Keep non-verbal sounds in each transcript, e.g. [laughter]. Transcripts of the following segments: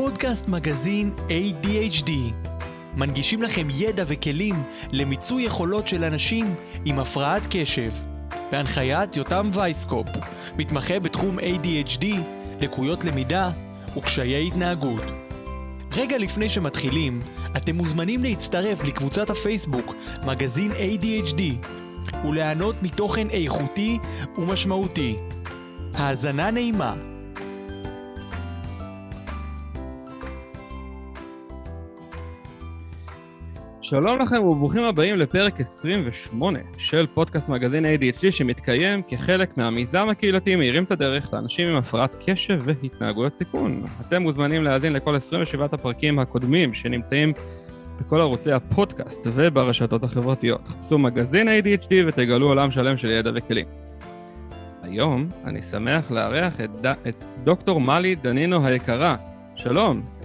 פודקאסט מגזין ADHD. מנגישים לכם ידע וכלים למיצוי יכולות של אנשים עם הפרעת קשב. בהנחיית יותם וייסקופ, מתמחה בתחום ADHD, לקויות למידה וקשיי התנהגות. רגע לפני שמתחילים, אתם מוזמנים להצטרף לקבוצת הפייסבוק מגזין ADHD וליהנות מתוכן איכותי ומשמעותי. האזנה נעימה. שלום לכם וברוכים הבאים לפרק 28 של פודקאסט מגזין ADHD שמתקיים כחלק מהמיזם הקהילתי מאירים את הדרך לאנשים עם הפרעת קשב והתנהגויות סיכון. אתם מוזמנים להאזין לכל 27 הפרקים הקודמים שנמצאים בכל ערוצי הפודקאסט וברשתות החברתיות. חפשו מגזין ADHD ותגלו עולם שלם של ידע וכלים. היום אני שמח לארח את, ד... את דוקטור מלי דנינו היקרה. שלום.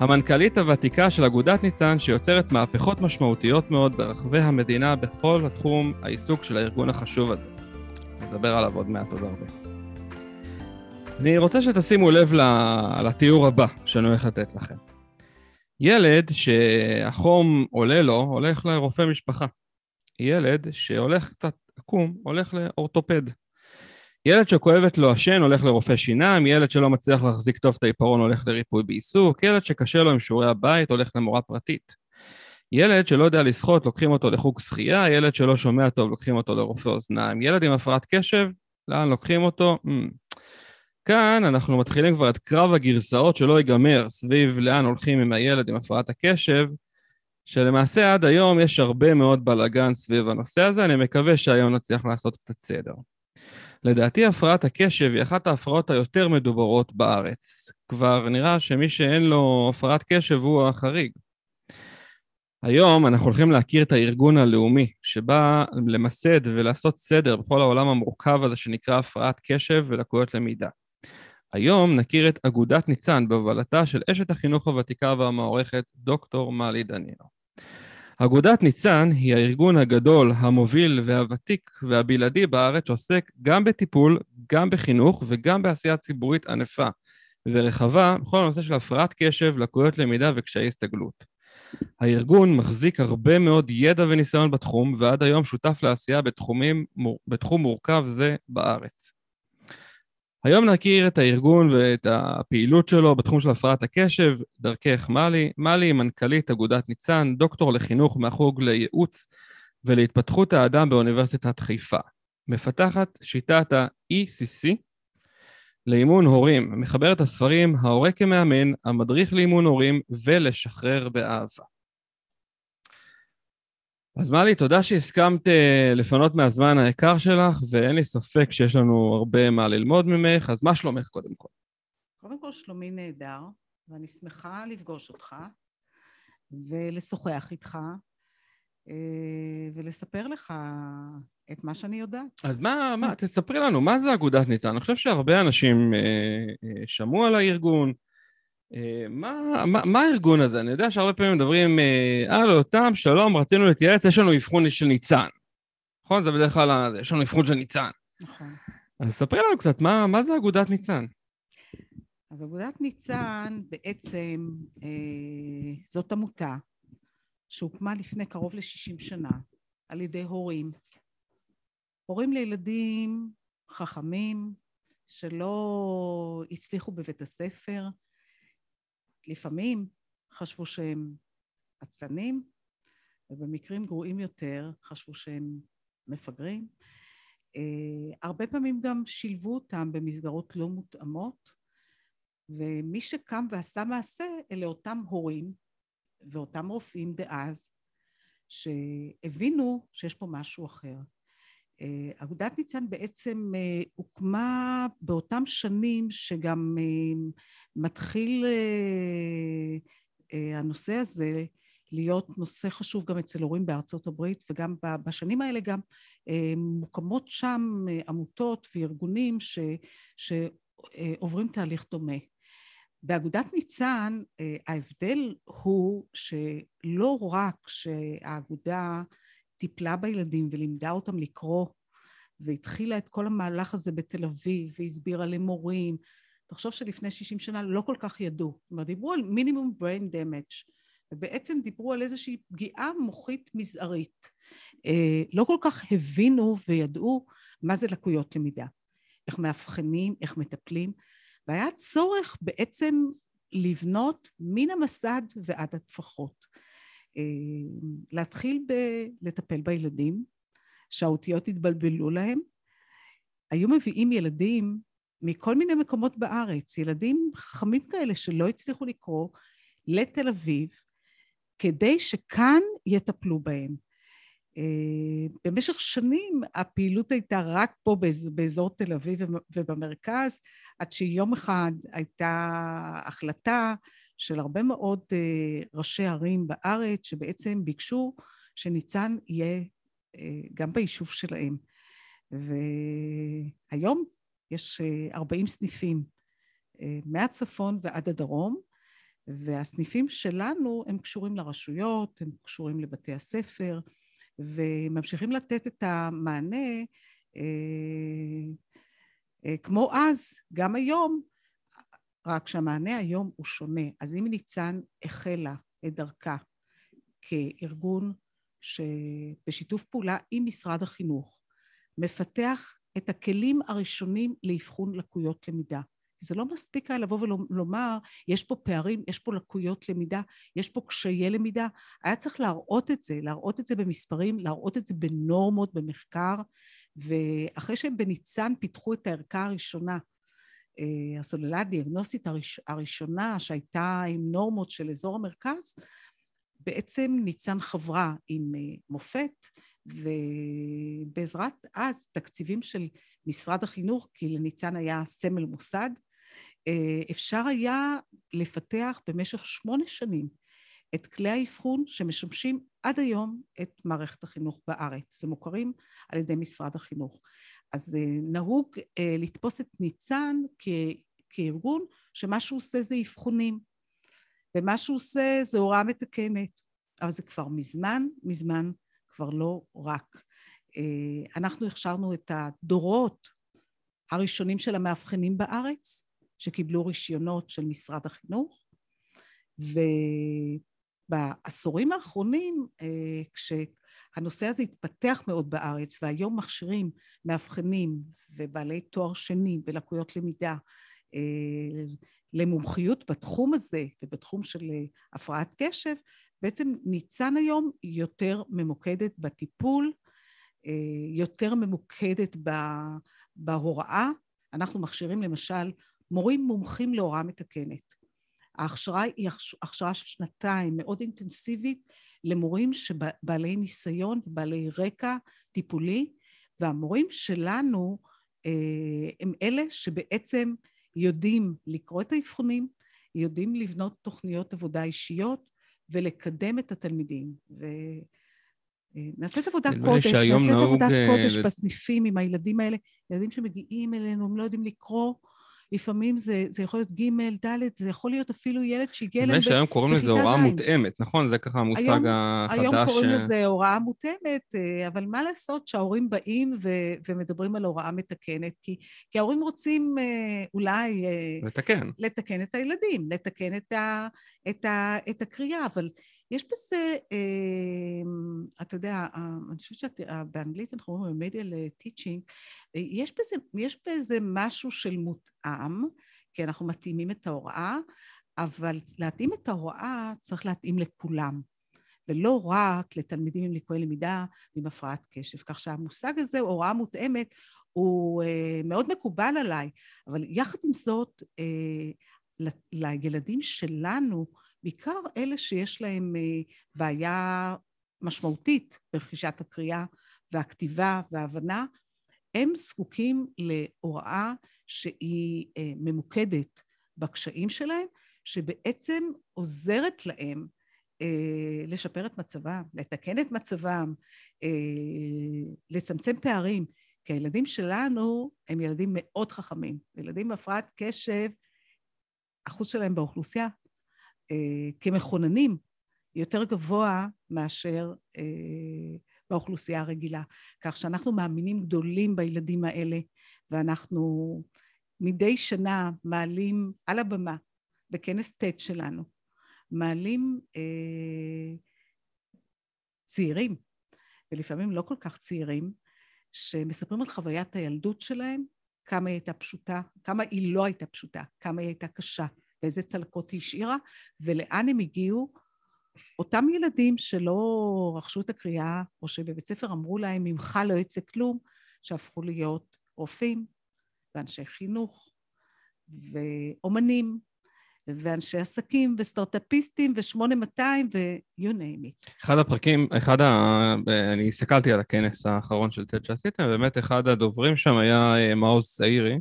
המנכ"לית הוותיקה של אגודת ניצן שיוצרת מהפכות משמעותיות מאוד ברחבי המדינה בכל התחום העיסוק של הארגון החשוב הזה. נדבר עליו עוד מעט עוד הרבה. אני רוצה שתשימו לב לתיאור הבא שאני הולך לתת לכם. ילד שהחום עולה לו, הולך לרופא משפחה. ילד שהולך קצת עקום, הולך לאורתופד. ילד שכואבת לו השן הולך לרופא שיניים, ילד שלא מצליח להחזיק טוב את העיפרון הולך לריפוי בעיסוק, ילד שקשה לו עם שיעורי הבית הולך למורה פרטית. ילד שלא יודע לשחות לוקחים אותו לחוג שחייה, ילד שלא שומע טוב לוקחים אותו לרופא אוזניים, ילד עם הפרעת קשב, לאן לוקחים אותו? Mm. כאן אנחנו מתחילים כבר את קרב הגרסאות שלא ייגמר סביב לאן הולכים עם הילד עם הפרעת הקשב, שלמעשה עד היום יש הרבה מאוד בלאגן סביב הנושא הזה, אני מקווה שהיום נצליח לעשות קצת סדר. לדעתי הפרעת הקשב היא אחת ההפרעות היותר מדוברות בארץ. כבר נראה שמי שאין לו הפרעת קשב הוא החריג. היום אנחנו הולכים להכיר את הארגון הלאומי, שבא למסד ולעשות סדר בכל העולם המורכב הזה שנקרא הפרעת קשב ולקויות למידה. היום נכיר את אגודת ניצן בהובלתה של אשת החינוך הוותיקה והמוערכת דוקטור מלי דנינו. אגודת ניצן היא הארגון הגדול, המוביל והוותיק והבלעדי בארץ שעוסק גם בטיפול, גם בחינוך וגם בעשייה ציבורית ענפה ורחבה בכל הנושא של הפרעת קשב, לקויות למידה וקשיי הסתגלות. הארגון מחזיק הרבה מאוד ידע וניסיון בתחום ועד היום שותף לעשייה בתחומים, בתחום מורכב זה בארץ. היום נכיר את הארגון ואת הפעילות שלו בתחום של הפרעת הקשב, דרכך מלי. מלי היא מנכ"לית אגודת ניצן, דוקטור לחינוך מהחוג לייעוץ ולהתפתחות האדם באוניברסיטת חיפה. מפתחת שיטת ה-ECC לאימון הורים, מחברת הספרים ההורה כמאמן, המדריך לאימון הורים ולשחרר באהבה. אז מלי, תודה שהסכמת אה, לפנות מהזמן היקר שלך, ואין לי ספק שיש לנו הרבה מה ללמוד ממך, אז מה שלומך קודם כל? קודם כל שלומי נהדר, ואני שמחה לפגוש אותך ולשוחח איתך אה, ולספר לך את מה שאני יודעת. אז מה, מה, תספרי לנו, מה זה אגודת ניצן? אני חושב שהרבה אנשים אה, שמעו על הארגון, מה, מה, מה הארגון הזה? אני יודע שהרבה פעמים מדברים, אה, אותם, שלום, רצינו להתייעץ, יש לנו אבחון של ניצן. נכון? זה בדרך כלל, יש לנו אבחון של ניצן. נכון. אז ספרי לנו קצת, מה, מה זה אגודת ניצן? אז אגודת ניצן בעצם אה, זאת עמותה שהוקמה לפני קרוב ל-60 שנה על ידי הורים. הורים לילדים חכמים שלא הצליחו בבית הספר, לפעמים חשבו שהם עצלנים, ובמקרים גרועים יותר חשבו שהם מפגרים. Uh, הרבה פעמים גם שילבו אותם במסגרות לא מותאמות, ומי שקם ועשה מעשה אלה אותם הורים ואותם רופאים דאז, שהבינו שיש פה משהו אחר. אה, אגודת ניצן בעצם אה, הוקמה באותם שנים שגם אה, מתחיל הנושא הזה להיות נושא חשוב גם אצל הורים בארצות הברית וגם בשנים האלה גם מוקמות שם עמותות וארגונים ש, שעוברים תהליך דומה. באגודת ניצן ההבדל הוא שלא רק שהאגודה טיפלה בילדים ולימדה אותם לקרוא והתחילה את כל המהלך הזה בתל אביב והסבירה למורים תחשוב שלפני 60 שנה לא כל כך ידעו. זאת אומרת, דיברו על מינימום brain damage, ובעצם דיברו על איזושהי פגיעה מוחית מזערית. אה, לא כל כך הבינו וידעו מה זה לקויות למידה, איך מאבחנים, איך מטפלים, והיה צורך בעצם לבנות מן המסד ועד הטפחות. אה, להתחיל ב- לטפל בילדים, שהאותיות התבלבלו להם. היו מביאים ילדים מכל מיני מקומות בארץ, ילדים חכמים כאלה שלא הצליחו לקרוא, לתל אביב, כדי שכאן יטפלו בהם. אה, במשך שנים הפעילות הייתה רק פה באזור תל אביב ובמרכז, עד שיום אחד הייתה החלטה של הרבה מאוד אה, ראשי ערים בארץ שבעצם ביקשו שניצן יהיה אה, גם ביישוב שלהם. והיום יש 40 סניפים מהצפון ועד הדרום, והסניפים שלנו הם קשורים לרשויות, הם קשורים לבתי הספר, וממשיכים לתת את המענה אה, אה, כמו אז, גם היום, רק שהמענה היום הוא שונה. אז אם ניצן החלה את דרכה כארגון שבשיתוף פעולה עם משרד החינוך מפתח את הכלים הראשונים לאבחון לקויות למידה. זה לא מספיק היה לבוא ולומר, יש פה פערים, יש פה לקויות למידה, יש פה קשיי למידה. היה צריך להראות את זה, להראות את זה במספרים, להראות את זה בנורמות, במחקר, ואחרי שהם בניצן פיתחו את הערכה הראשונה, הסוללה הדיאגנוסטית הראש, הראשונה שהייתה עם נורמות של אזור המרכז, בעצם ניצן חברה עם אה, מופת, ובעזרת אז תקציבים של משרד החינוך, כי לניצן היה סמל מוסד, אה, אפשר היה לפתח במשך שמונה שנים את כלי האבחון שמשמשים עד היום את מערכת החינוך בארץ ומוכרים על ידי משרד החינוך. אז אה, נהוג אה, לתפוס את ניצן כ, כארגון שמה שהוא עושה זה אבחונים. ומה שהוא עושה זה הוראה מתקנת, אבל זה כבר מזמן, מזמן כבר לא רק. אנחנו הכשרנו את הדורות הראשונים של המאבחנים בארץ, שקיבלו רישיונות של משרד החינוך, ובעשורים האחרונים, אה, כשהנושא הזה התפתח מאוד בארץ, והיום מכשירים מאבחנים ובעלי תואר שני בלקויות למידה אה, למומחיות בתחום הזה ובתחום של אה, הפרעת קשב, בעצם ניצן היום יותר ממוקדת בטיפול, יותר ממוקדת בהוראה. אנחנו מכשירים למשל מורים מומחים להוראה מתקנת. ההכשרה היא הכשרה של שנתיים מאוד אינטנסיבית למורים שבעלי ניסיון ובעלי רקע טיפולי, והמורים שלנו אה, הם אלה שבעצם יודעים לקרוא את האבחונים, יודעים לבנות תוכניות עבודה אישיות ולקדם את התלמידים. ונעשית אה, עבודה קודש, נעשית עבודת קודש בסניפים עם הילדים האלה, ילדים שמגיעים אלינו, הם לא יודעים לקרוא, לפעמים זה, זה יכול להיות ג', ד', זה יכול להיות אפילו ילד שהגיע אליהם ז'. שהיום קוראים לזה הוראה מותאמת, נכון? זה ככה המושג היום, החדש. היום קוראים ש... לזה הוראה מותאמת, אה, אבל מה לעשות שההורים באים ו, ומדברים על הוראה מתקנת? כי, כי ההורים רוצים אה, אולי... אה, לתקן. לתקן את הילדים, לתקן את, ה, את, ה, את הקריאה, אבל יש בזה, אתה יודע, אני חושבת שבאנגלית אנחנו אומרים medial teaching, יש בזה, יש בזה משהו של מותאם, כי אנחנו מתאימים את ההוראה, אבל להתאים את ההוראה צריך להתאים לכולם, ולא רק לתלמידים עם ליקויי למידה ועם הפרעת קשב. כך שהמושג הזה, הוראה מותאמת, הוא אה, מאוד מקובל עליי, אבל יחד עם זאת, אה, לילדים שלנו, בעיקר אלה שיש להם אה, בעיה משמעותית ברכישת הקריאה והכתיבה וההבנה, הם זקוקים להוראה שהיא אה, ממוקדת בקשיים שלהם, שבעצם עוזרת להם אה, לשפר את מצבם, לתקן את מצבם, לצמצם פערים. כי הילדים שלנו הם ילדים מאוד חכמים. ילדים בהפרעת קשב, אחוז שלהם באוכלוסייה אה, כמכוננים יותר גבוה מאשר אה, באוכלוסייה הרגילה. כך שאנחנו מאמינים גדולים בילדים האלה, ואנחנו מדי שנה מעלים על הבמה, בכנס ט' שלנו, מעלים אה, צעירים, ולפעמים לא כל כך צעירים, שמספרים על חוויית הילדות שלהם, כמה היא הייתה פשוטה, כמה היא לא הייתה פשוטה, כמה היא הייתה קשה, ואיזה צלקות היא השאירה, ולאן הם הגיעו. אותם ילדים שלא רכשו את הקריאה, או שבבית ספר אמרו להם, ממך לא יצא כלום, שהפכו להיות רופאים, ואנשי חינוך, ואומנים, ואנשי עסקים, וסטארט-אפיסטים, ו-8200, ו-you name it. אחד הפרקים, אחד ה... אני הסתכלתי על הכנס האחרון של טד שעשיתם, ובאמת אחד הדוברים שם היה אה, מעוז צעירי,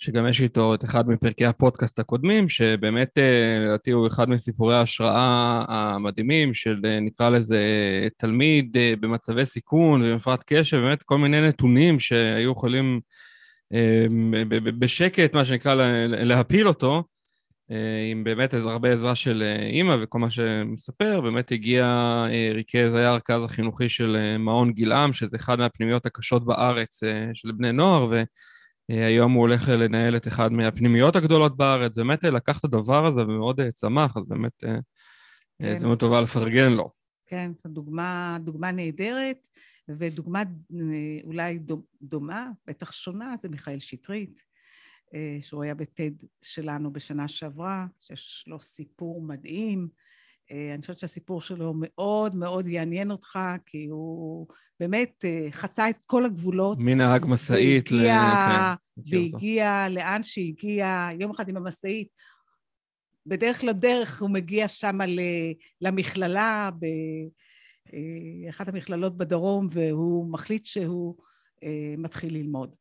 שגם יש איתו את אחד מפרקי הפודקאסט הקודמים, שבאמת אה, לדעתי הוא אחד מסיפורי ההשראה המדהימים של אה, נקרא לזה תלמיד במצבי סיכון ובמפרט קשב, באמת כל מיני נתונים שהיו יכולים בשקט, מה שנקרא, להפיל אותו. אה, עם באמת הרבה עזרה של אה, אימא וכל מה שמספר, באמת הגיע, אה, ריכז, היה הרכז החינוכי של מעון גילעם, שזה אחד מהפנימיות הקשות בארץ של בני נוער, והיום הוא הולך לנהל את אחד מהפנימיות הגדולות בארץ, באמת לקח את הדבר הזה ומאוד צמח, אז באמת כן. זו מאוד טובה לפרגן לו. כן, זו דוגמה, דוגמה נהדרת, ודוגמה אולי דומה, בטח שונה, זה מיכאל שטרית. אה, שהוא היה בטד שלנו בשנה שעברה, שיש לו סיפור מדהים. אה, אני חושבת שהסיפור שלו מאוד מאוד יעניין אותך, כי הוא באמת אה, חצה את כל הגבולות. מנהג משאית ל... והגיע, כן, והגיע לאן שהגיע, יום אחד עם המשאית. בדרך לדרך הוא מגיע שם למכללה, באחת המכללות בדרום, והוא מחליט שהוא מתחיל ללמוד.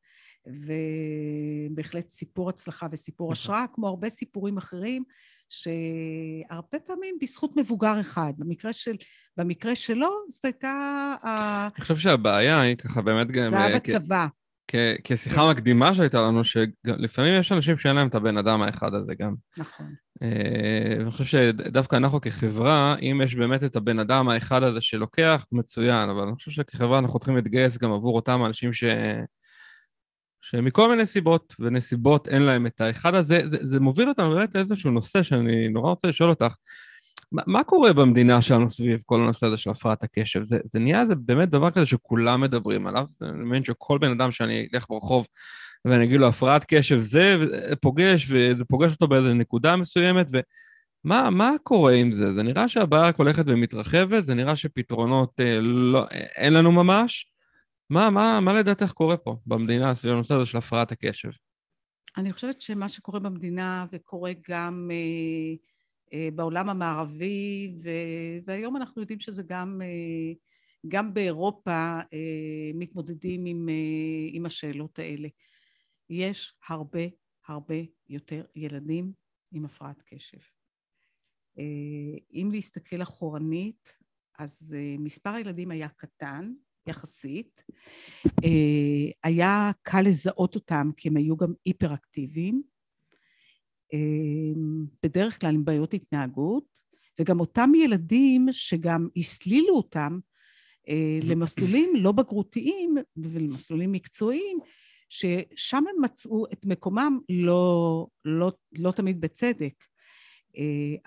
ובהחלט סיפור הצלחה וסיפור. השראה, כמו הרבה סיפורים אחרים, שהרבה פעמים בזכות מבוגר אחד. במקרה, של, במקרה שלו, זאת הייתה... אני חושב שהבעיה היא ככה באמת גם... זה היה אה, בצבא. כשיחה. מקדימה שהייתה לנו, שלפעמים יש אנשים שאין להם את הבן אדם האחד הזה גם. נכון. אה, אני חושב שדווקא אנחנו כחברה, אם יש באמת את הבן אדם האחד הזה שלוקח, מצוין, אבל אני חושב שכחברה אנחנו צריכים להתגייס גם עבור אותם אנשים ש... שמכל מיני סיבות ונסיבות אין להם את האחד הזה, זה, זה מוביל אותנו באמת לאיזשהו נושא שאני נורא רוצה לשאול אותך. מה, מה קורה במדינה שלנו סביב כל הנושא הזה של הפרעת הקשב? זה, זה נהיה זה באמת דבר כזה שכולם מדברים עליו, אני מבין שכל בן אדם שאני אלך ברחוב ואני אגיד לו הפרעת קשב זה פוגש, וזה פוגש אותו באיזו נקודה מסוימת, ומה מה קורה עם זה? זה נראה שהבעיה רק הולכת ומתרחבת, זה נראה שפתרונות אה, לא, אין לנו ממש. מה, מה, מה לדעתך קורה פה במדינה סביב הנושא הזה של הפרעת הקשב? אני חושבת שמה שקורה במדינה וקורה גם אה, אה, בעולם המערבי, ו, והיום אנחנו יודעים שזה גם, אה, גם באירופה אה, מתמודדים עם, אה, עם השאלות האלה. יש הרבה הרבה יותר ילדים עם הפרעת קשב. אה, אם להסתכל אחורנית, אז אה, מספר הילדים היה קטן, יחסית. אה, היה קל לזהות אותם כי הם היו גם היפראקטיביים, אה, בדרך כלל עם בעיות התנהגות, וגם אותם ילדים שגם הסלילו אותם אה, למסלולים לא בגרותיים ולמסלולים מקצועיים, ששם הם מצאו את מקומם לא, לא, לא תמיד בצדק.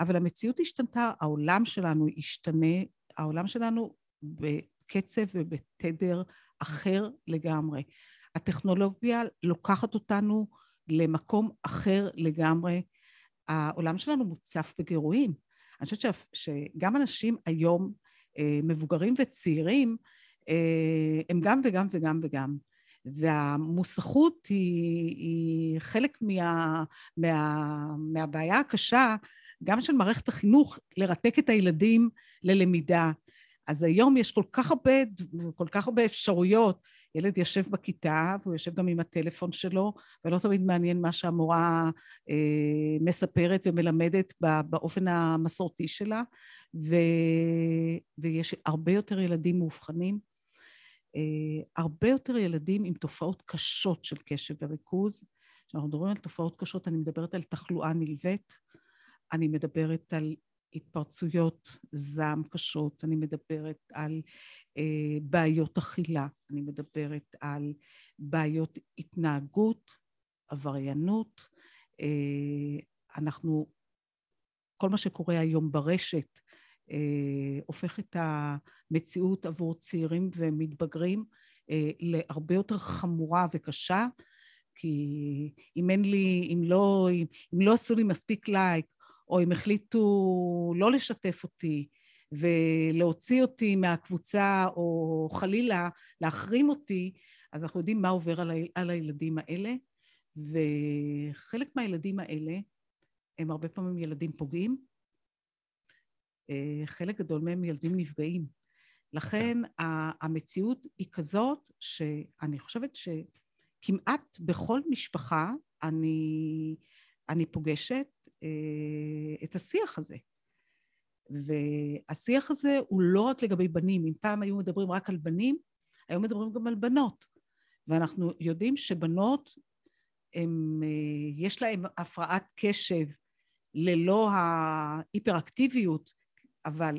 אבל המציאות השתנתה, העולם שלנו השתנה, העולם שלנו בקצב ובתדר אחר לגמרי. הטכנולוגיה לוקחת אותנו למקום אחר לגמרי. העולם שלנו מוצף בגירויים. אני חושבת שגם אנשים היום, אה, מבוגרים וצעירים, אה, הם גם וגם וגם וגם. והמוסכות היא, היא חלק מה, מה, מהבעיה הקשה, גם של מערכת החינוך, לרתק את הילדים ללמידה. אז היום יש כל כך הרבה, כל כך הרבה אפשרויות. ילד יושב בכיתה, והוא יושב גם עם הטלפון שלו, ולא תמיד מעניין מה שהמורה אה, מספרת ומלמדת באופן המסורתי שלה, ו, ויש הרבה יותר ילדים מאובחנים, אה, הרבה יותר ילדים עם תופעות קשות של קשב וריכוז. כשאנחנו מדברים על תופעות קשות, אני מדברת על תחלואה נלווית, אני מדברת על התפרצויות זעם קשות, אני מדברת על אה, בעיות אכילה, אני מדברת על בעיות התנהגות, עבריינות. אנחנו, כל מה שקורה היום ברשת הופך את המציאות עבור צעירים ומתבגרים להרבה יותר חמורה וקשה, כי אם אין לי, אם לא, אם, אם לא עשו לי מספיק לייק, או אם החליטו לא לשתף אותי ולהוציא אותי מהקבוצה, או חלילה להחרים אותי, אז אנחנו יודעים מה עובר על, ה, על הילדים האלה, וחלק מהילדים האלה הם הרבה פעמים ילדים פוגעים, אה, חלק גדול מהם ילדים נפגעים. לכן המציאות היא כזאת שאני חושבת שכמעט בכל משפחה אני, אני פוגשת את השיח הזה. והשיח הזה הוא לא רק לגבי בנים. אם פעם היו מדברים רק על בנים, היום מדברים גם על בנות. ואנחנו יודעים שבנות, הם, אה, יש להן הפרעת קשב ללא ההיפראקטיביות, אבל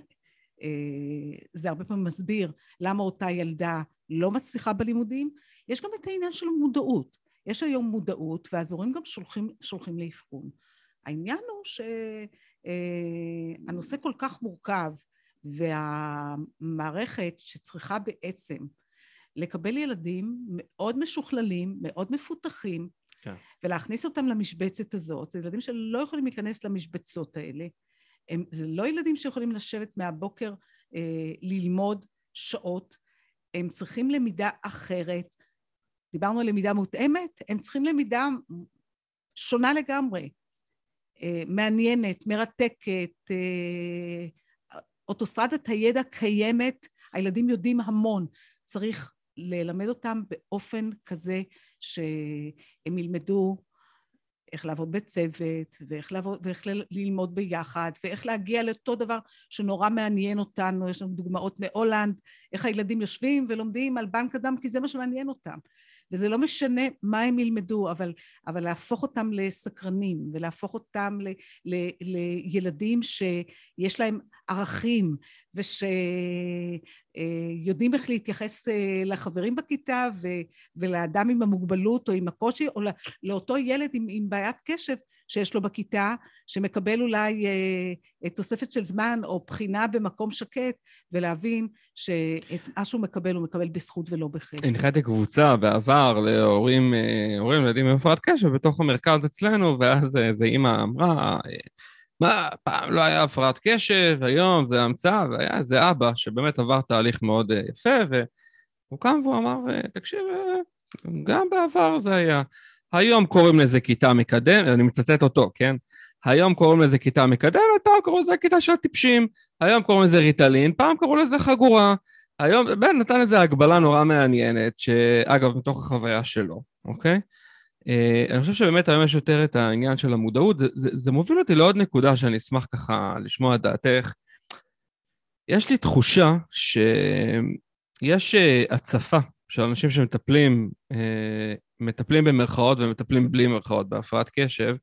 אה, זה הרבה פעמים מסביר למה אותה ילדה לא מצליחה בלימודים. יש גם את העניין של המודעות. יש היום מודעות, והזורים גם שולחים, שולחים לאבחון. העניין הוא שהנושא אה, כל כך מורכב, והמערכת שצריכה בעצם לקבל ילדים מאוד משוכללים, מאוד מפותחים, כן. ולהכניס אותם למשבצת הזאת, זה ילדים שלא יכולים להיכנס למשבצות האלה. הם, זה לא ילדים שיכולים לשבת מהבוקר אה, ללמוד שעות, הם צריכים למידה אחרת. דיברנו על למידה מותאמת, הם צריכים למידה שונה לגמרי. אה, מעניינת, מרתקת, אה, אוטוסטרדת הידע קיימת, הילדים יודעים המון. צריך ללמד אותם באופן כזה שהם ילמדו איך לעבוד בצוות, ואיך, לעבוד, ואיך ללמוד ביחד, ואיך להגיע לאותו דבר שנורא מעניין אותנו, יש לנו דוגמאות מהולנד, איך הילדים יושבים ולומדים על בנק הדם, כי זה מה שמעניין אותם. וזה לא משנה מה הם ילמדו, אבל, אבל להפוך אותם לסקרנים ולהפוך אותם ל, ל, לילדים שיש להם ערכים ושיודעים איך להתייחס אה, לחברים בכיתה ו, ולאדם עם המוגבלות או עם הקושי, או לאותו ילד עם, עם בעיית קשב שיש לו בכיתה, שמקבל אולי אה, תוספת של זמן או בחינה במקום שקט, ולהבין שאת מה שהוא מקבל הוא מקבל בזכות ולא בחסד. הנחיתי קבוצה בעבר להורים, אה, הורים לילדים עם הפרעת קשב בתוך המרכז אצלנו, ואז איזה אימא אמרה, מה, פעם לא היה הפרעת קשב, היום זה המצאה, והיה איזה אבא שבאמת עבר תהליך מאוד אה, יפה, והוא קם והוא אמר, אה, תקשיב, גם בעבר זה היה. היום קוראים לזה כיתה מקדמת, אני מצטט אותו, כן? היום קוראים לזה כיתה מקדמת, פעם קראו לזה כיתה של טיפשים, היום קוראים לזה ריטלין, פעם קראו לזה חגורה. היום, בן נתן איזו הגבלה נורא מעניינת, שאגב, מתוך החוויה שלו, אוקיי? Uh, אני חושב שבאמת היום יש יותר את העניין של המודעות, זה, זה, זה מוביל אותי לעוד נקודה שאני אשמח ככה לשמוע את דעתך. יש לי תחושה שיש uh, הצפה של אנשים שמטפלים, uh, מטפלים במרכאות ומטפלים בלי מרכאות בהפרעת קשב,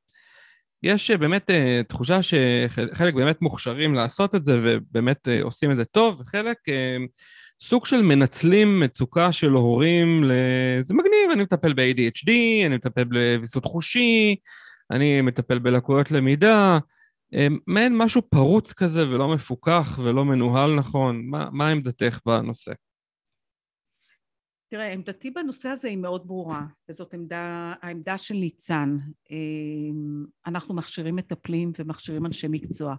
יש באמת uh, תחושה שחלק באמת מוכשרים לעשות את זה ובאמת uh, עושים את זה טוב, וחלק uh, סוג של מנצלים מצוקה של הורים, ל... זה מגניב, אני מטפל ב-ADHD, אני מטפל בוויסות חושי, אני מטפל בלקויות למידה, מעין משהו פרוץ כזה ולא מפוקח ולא מנוהל נכון. מה, מה עמדתך בנושא? תראה, עמדתי בנושא הזה היא מאוד ברורה, וזאת עמדה, העמדה של ניצן. אמ, אנחנו מכשירים מטפלים ומכשירים אנשי מקצוע,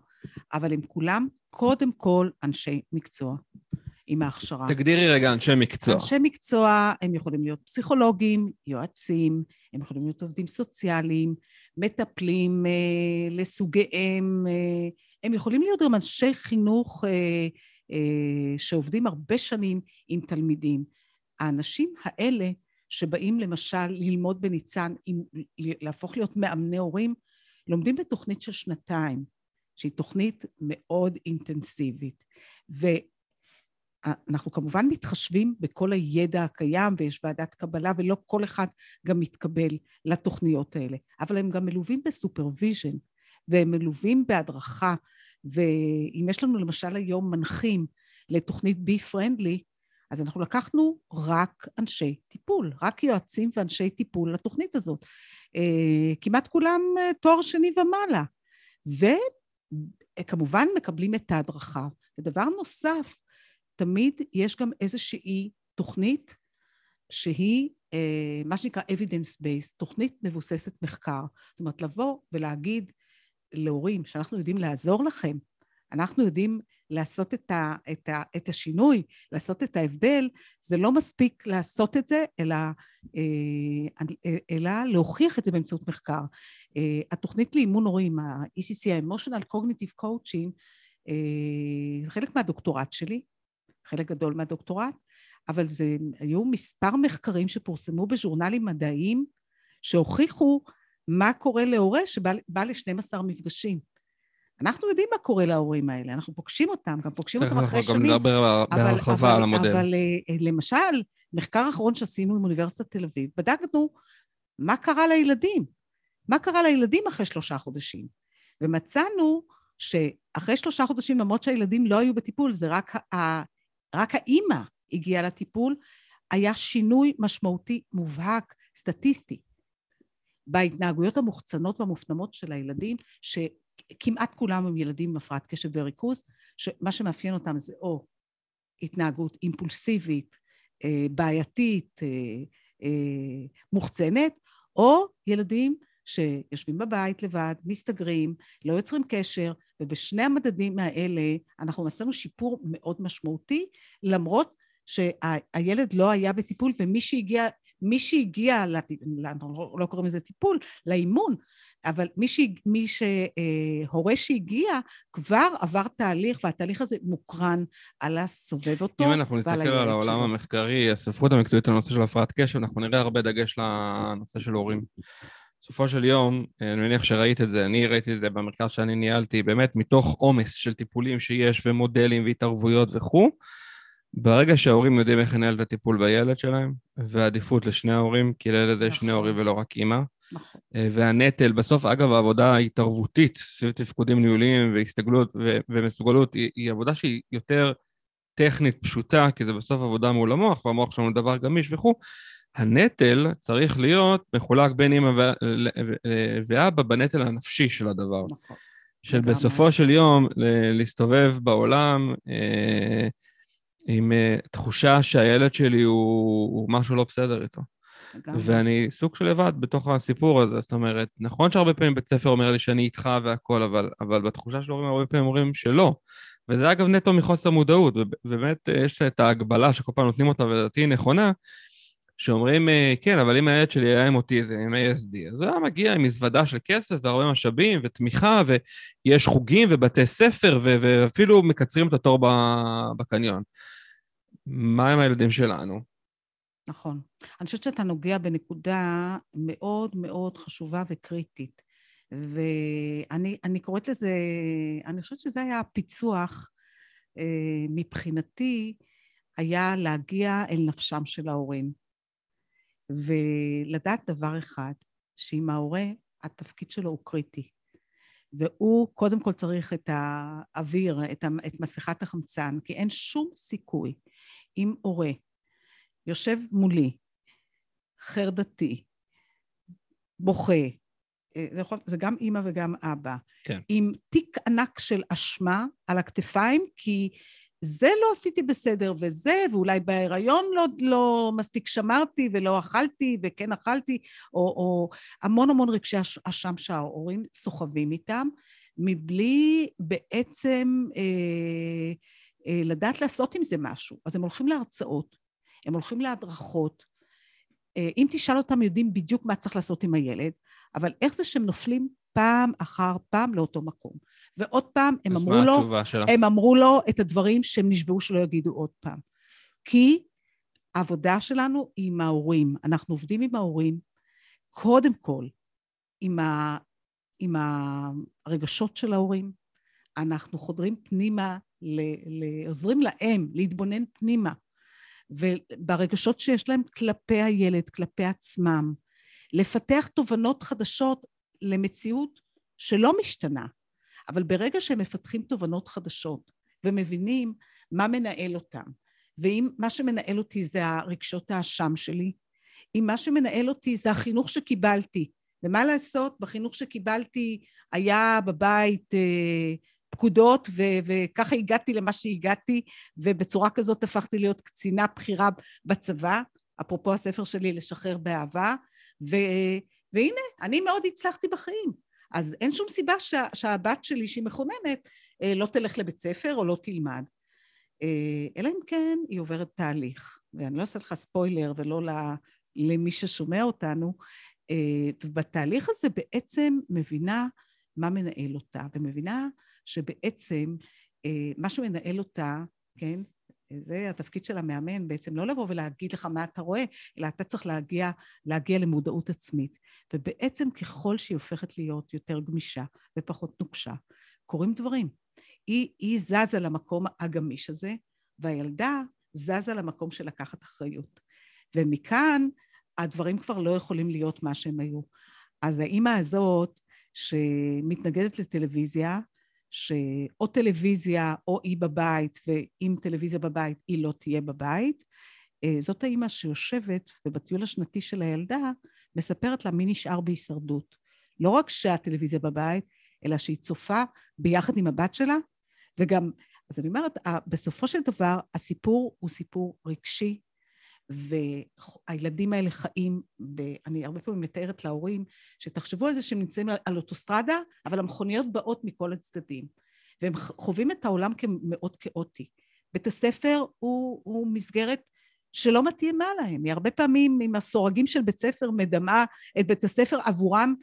אבל הם כולם קודם כל אנשי מקצוע. עם ההכשרה. תגדירי רגע אנשי מקצוע. אנשי מקצוע, הם יכולים להיות פסיכולוגים, יועצים, הם יכולים להיות עובדים סוציאליים, מטפלים אה, לסוגיהם, אה, הם יכולים להיות גם אנשי חינוך אה, אה, שעובדים הרבה שנים עם תלמידים. האנשים האלה שבאים למשל ללמוד בניצן, עם, להפוך להיות מאמני הורים, לומדים בתוכנית של שנתיים, שהיא תוכנית מאוד אינטנסיבית. ואנחנו כמובן מתחשבים בכל הידע הקיים ויש ועדת קבלה ולא כל אחד גם מתקבל לתוכניות האלה, אבל הם גם מלווים ב supervision והם מלווים בהדרכה ואם יש לנו למשל היום מנחים לתוכנית בי פרנדלי אז אנחנו לקחנו רק אנשי טיפול, רק יועצים ואנשי טיפול לתוכנית הזאת. אה, כמעט כולם אה, תואר שני ומעלה. וכמובן מקבלים את ההדרכה. ודבר נוסף, תמיד יש גם איזושהי תוכנית שהיא אה, מה שנקרא evidence based, תוכנית מבוססת מחקר. זאת אומרת, לבוא ולהגיד להורים שאנחנו יודעים לעזור לכם, אנחנו יודעים לעשות את, ה, את, ה, את השינוי, לעשות את ההבדל, זה לא מספיק לעשות את זה, אלא, אה, אלא להוכיח את זה באמצעות מחקר. אה, התוכנית לאימון הורים, ה-ECC, ה-Emotional Cognitive Coaching, אה, זה חלק מהדוקטורט שלי, חלק גדול מהדוקטורט, אבל זה היו מספר מחקרים שפורסמו בז'ורנלים מדעיים שהוכיחו מה קורה להורה שבא ל-12 מפגשים. אנחנו יודעים מה קורה להורים האלה, אנחנו פוגשים אותם, גם פוגשים אותם אחרי שנים. אנחנו גם נדבר בהרחבה על המודל. אבל אה, למשל, מחקר אחרון שעשינו עם אוניברסיטת תל אביב, בדקנו מה קרה לילדים. מה קרה לילדים אחרי שלושה חודשים. ומצאנו שאחרי שלושה חודשים, למרות שהילדים לא היו בטיפול, זה רק, ה, רק האימא הגיעה לטיפול, היה שינוי משמעותי מובהק, סטטיסטי, בהתנהגויות המוחצנות והמופנמות של הילדים, ש... כמעט כולם הם ילדים עם הפרעת קשב וריכוז, שמה שמאפיין אותם זה או התנהגות אימפולסיבית, אה, בעייתית, אה, אה, מוחצנת, או ילדים שיושבים בבית לבד, מסתגרים, לא יוצרים קשר, ובשני המדדים האלה אנחנו מצאנו שיפור מאוד משמעותי, למרות שהילד לא היה בטיפול ומי שהגיע, מי שהגיע, אנחנו לא, לא קוראים לזה טיפול, לאימון, אבל מי, ש... מי שהורה שהגיע כבר עבר תהליך, והתהליך הזה מוקרן על הסובב אותו אם אנחנו נסתכל על העולם שלו. המחקרי, הספרות המקצועית על הנושא של הפרעת קשב, אנחנו נראה הרבה דגש לנושא של הורים. בסופו של יום, אני מניח שראית את זה, אני ראיתי את זה במרכז שאני ניהלתי, באמת מתוך עומס של טיפולים שיש ומודלים והתערבויות וכו', ברגע שההורים יודעים איך לנהל את הטיפול בילד שלהם, ועדיפות לשני ההורים, כי לילד יש שני נכון. הורים ולא רק אימא, נכון. אה, והנטל, בסוף, אגב, העבודה ההתערבותית סביב תפקודים ניהוליים והסתגלות ו- ומסוגלות היא, היא עבודה שהיא יותר טכנית פשוטה, כי זה בסוף עבודה מול המוח, והמוח שלנו דבר גמיש וכו'. הנטל צריך להיות מחולק בין אמא ו- ואבא בנטל הנפשי של הדבר. נכון. של בסופו של יום להסתובב בעולם אה, עם אה, תחושה שהילד שלי הוא, הוא משהו לא בסדר איתו. ואני סוג של לבד בתוך הסיפור הזה, זאת אומרת, נכון שהרבה פעמים בית ספר אומר לי שאני איתך והכל, אבל, אבל בתחושה של הורים הרבה פעמים אומרים שלא. וזה אגב נטו מחוסר מודעות, ובאמת אה, יש את ההגבלה שכל פעם נותנים אותה, ולדעתי היא נכונה, שאומרים, אה, כן, אבל אם הילד שלי היה עם אוטיזם, עם ASD, אז הוא היה מגיע עם מזוודה של כסף והרבה משאבים ותמיכה, ויש חוגים ובתי ספר, ואפילו מקצרים את התור בקניון. מה עם הילדים שלנו? נכון. אני חושבת שאתה נוגע בנקודה מאוד מאוד חשובה וקריטית. ואני קוראת לזה, אני חושבת שזה היה הפיצוח אה, מבחינתי, היה להגיע אל נפשם של ההורים. ולדעת דבר אחד, שאם ההורה, התפקיד שלו הוא קריטי. והוא קודם כל צריך את האוויר, את, את מסכת החמצן, כי אין שום סיכוי אם הורה יושב מולי, חרדתי, בוכה, אה, זה, יכול, זה גם אימא וגם אבא, כן. עם תיק ענק של אשמה על הכתפיים, כי זה לא עשיתי בסדר וזה, ואולי בהיריון לא, לא מספיק שמרתי ולא אכלתי וכן אכלתי, או, או המון המון רגשי אשם שההורים סוחבים איתם, מבלי בעצם אה, אה, לדעת לעשות עם זה משהו. אז הם הולכים להרצאות, הם הולכים להדרכות. אה, אם תשאל אותם, יודעים בדיוק מה צריך לעשות עם הילד, אבל איך זה שהם נופלים פעם אחר פעם לאותו מקום. ועוד פעם, הם אמרו לו, הם אמרו לו את הדברים שהם נשבעו שלא יגידו עוד פעם. כי העבודה שלנו היא עם ההורים. אנחנו עובדים עם ההורים, קודם כל, עם, ה, עם הרגשות של ההורים. אנחנו חודרים פנימה, ל, ל, עוזרים להם להתבונן פנימה. וברגשות שיש להם כלפי הילד, כלפי עצמם, לפתח תובנות חדשות למציאות שלא משתנה. אבל ברגע שהם מפתחים תובנות חדשות ומבינים מה מנהל אותם, ואם מה שמנהל אותי זה הרגשות האשם שלי, אם מה שמנהל אותי זה החינוך שקיבלתי, ומה לעשות, בחינוך שקיבלתי היה בבית אה, פקודות, ו- וככה הגעתי למה שהגעתי, ובצורה כזאת הפכתי להיות קצינה בכירה בצבא, אפרופו הספר שלי לשחרר באהבה, ו- והנה, אני מאוד הצלחתי בחיים. אז אין שום סיבה שה- שהבת שלי, שהיא מכוננת, אה, לא תלך לבית ספר או לא תלמד. אה, אלא אם כן היא עוברת תהליך, ואני לא אעשה לך ספוילר ולא למי ששומע אותנו, אה, ובתהליך הזה בעצם מבינה מה מנהל אותה, ומבינה שבעצם מה שמנהל אותה, כן, זה התפקיד של המאמן בעצם, לא לבוא ולהגיד לך מה אתה רואה, אלא אתה צריך להגיע, להגיע למודעות עצמית. ובעצם ככל שהיא הופכת להיות יותר גמישה ופחות נוקשה, קורים דברים. היא, היא זזה למקום הגמיש הזה, והילדה זזה למקום של לקחת אחריות. ומכאן הדברים כבר לא יכולים להיות מה שהם היו. אז האימא הזאת, שמתנגדת לטלוויזיה, שאו טלוויזיה או היא בבית, ואם טלוויזיה בבית, היא לא תהיה בבית, אה, זאת האימא שיושבת ובטיול השנתי של הילדה מספרת לה מי נשאר בהישרדות. לא רק שהטלוויזיה בבית, אלא שהיא צופה ביחד עם הבת שלה, וגם, אז אני אומרת, בסופו של דבר הסיפור הוא סיפור רגשי, והילדים האלה חיים, ב, אני הרבה פעמים מתארת להורים, שתחשבו על זה שהם נמצאים על אוטוסטרדה, אבל המכוניות באות מכל הצדדים, והם חווים את העולם כמאוד כאוטי. בית הספר הוא, הוא מסגרת שלא מתאימה להם. היא הרבה פעמים עם הסורגים של בית ספר מדמה את בית הספר עבורם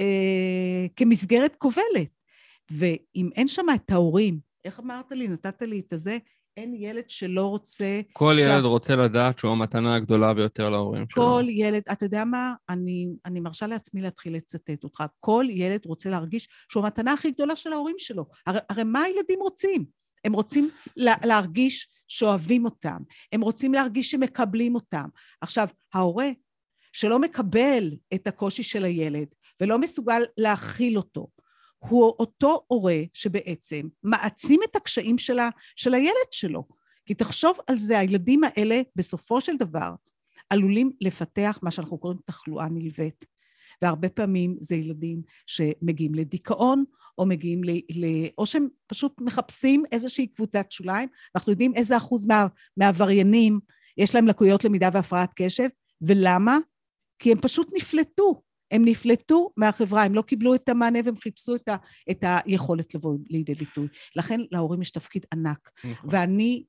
אה, כמסגרת כובלת. ואם אין שם את ההורים, איך אמרת לי, נתת לי את הזה, אין ילד שלא רוצה... כל ש... ילד רוצה לדעת שהוא המתנה הגדולה ביותר להורים שלו. כל ילד, אתה יודע מה? אני, אני מרשה לעצמי להתחיל לצטט אותך. כל ילד רוצה להרגיש שהוא המתנה הכי גדולה של ההורים שלו. הרי, הרי מה הילדים רוצים? הם רוצים לה, להרגיש שאוהבים אותם. הם רוצים להרגיש שמקבלים אותם. עכשיו, ההורה שלא מקבל את הקושי של הילד ולא מסוגל להכיל אותו, הוא אותו הורה שבעצם מעצים את הקשיים שלה, של הילד שלו. כי תחשוב על זה, הילדים האלה בסופו של דבר עלולים לפתח מה שאנחנו קוראים תחלואה נלווית. והרבה פעמים זה ילדים שמגיעים לדיכאון, או מגיעים ל... ל או שהם פשוט מחפשים איזושהי קבוצת שוליים. אנחנו יודעים איזה אחוז מה, מהעבריינים יש להם לקויות למידה והפרעת קשב, ולמה? כי הם פשוט נפלטו. הם נפלטו מהחברה, הם לא קיבלו את המענה והם חיפשו את, ה, את היכולת לבוא לידי ביטוי. לכן להורים יש תפקיד ענק. נכון. ואני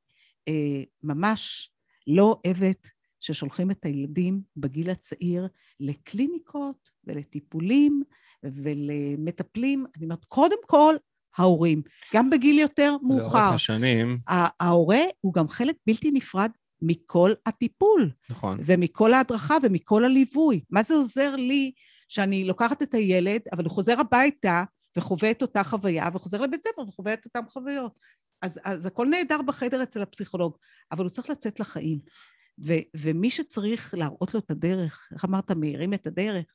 אה, ממש לא אוהבת ששולחים את הילדים בגיל הצעיר לקליניקות ולטיפולים ולמטפלים. אני אומרת, קודם כל, ההורים, גם בגיל יותר מאוחר. לאורך השנים. ההורה הוא גם חלק בלתי נפרד מכל הטיפול. נכון. ומכל ההדרכה ומכל הליווי. מה זה עוזר לי שאני לוקחת את הילד, אבל הוא חוזר הביתה וחווה את אותה חוויה, וחוזר לבית ספר וחווה את אותן חוויות. אז, אז הכל נהדר בחדר אצל הפסיכולוג, אבל הוא צריך לצאת לחיים. ו, ומי שצריך להראות לו את הדרך, איך אמרת, מאירים את הדרך,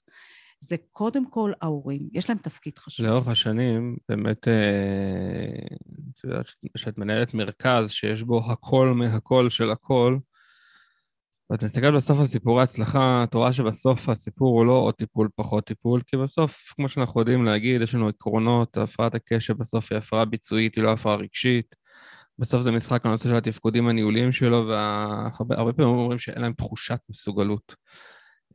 זה קודם כל ההורים, יש להם תפקיד חשוב. לאורך השנים, באמת, אה, את יודעת, כשאת מנהלת מרכז שיש בו הכל מהכל של הכל, ואת מסתכלת בסוף על סיפורי הצלחה, את רואה שבסוף הסיפור הוא לא עוד טיפול פחות טיפול, כי בסוף, כמו שאנחנו יודעים להגיד, יש לנו עקרונות, הפרעת הקשב בסוף היא הפרעה ביצועית, היא לא הפרעה רגשית. בסוף זה משחק הנושא של התפקודים הניהוליים שלו, והרבה פעמים אומרים שאין להם תחושת מסוגלות.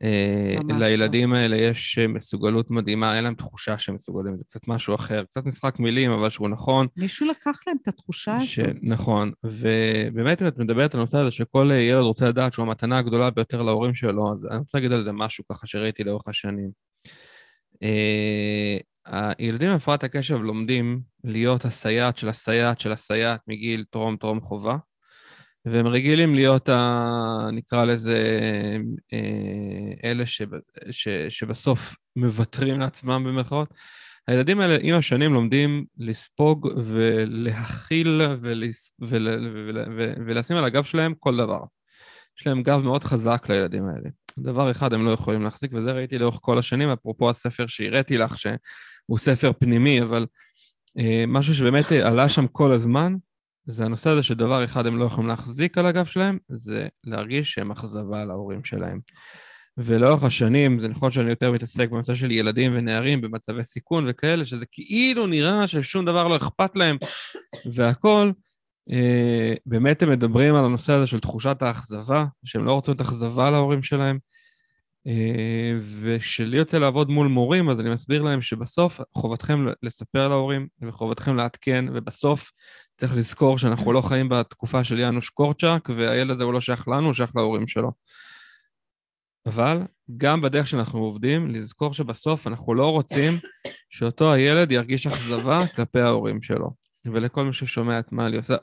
אה, לילדים האלה יש מסוגלות מדהימה, אין להם תחושה שהם מסוגלים, זה קצת משהו אחר, קצת משחק מילים, אבל שהוא נכון. מישהו לקח להם את התחושה ש... הזאת. נכון, ובאמת אם את מדברת על הנושא הזה שכל ילד רוצה לדעת שהוא המתנה הגדולה ביותר להורים שלו, אז אני רוצה להגיד על זה משהו ככה שראיתי לאורך השנים. אה, הילדים עם הפרעת הקשב לומדים להיות הסייעת של הסייעת של הסייעת מגיל טרום טרום חובה. והם רגילים להיות, ה, נקרא לזה, אה, אלה שב, ש, שבסוף מוותרים לעצמם במרכאות. הילדים האלה עם השנים לומדים לספוג ולהכיל ולס, ול, ול, ול, ולשים על הגב שלהם כל דבר. יש להם גב מאוד חזק לילדים האלה. דבר אחד הם לא יכולים להחזיק, וזה ראיתי לאורך כל השנים, אפרופו הספר שהראיתי לך, שהוא ספר פנימי, אבל אה, משהו שבאמת עלה שם כל הזמן, זה הנושא הזה שדבר אחד הם לא יכולים להחזיק על הגב שלהם, זה להרגיש שהם אכזבה להורים שלהם. ולאורך השנים, זה נכון שאני יותר מתעסק בנושא של ילדים ונערים במצבי סיכון וכאלה, שזה כאילו נראה ששום דבר לא אכפת להם והכול, אה, באמת הם מדברים על הנושא הזה של תחושת האכזבה, שהם לא רוצים את אכזבה להורים שלהם. אה, ושלי יוצא לעבוד מול מורים, אז אני מסביר להם שבסוף חובתכם לספר להורים וחובתכם לעדכן, ובסוף צריך לזכור שאנחנו לא חיים בתקופה של יאנוש קורצ'אק, והילד הזה הוא לא שייך לנו, הוא שייך להורים שלו. אבל גם בדרך שאנחנו עובדים, לזכור שבסוף אנחנו לא רוצים שאותו הילד ירגיש אכזבה כלפי ההורים שלו. ולכל מי ששומע את מה אני עושה,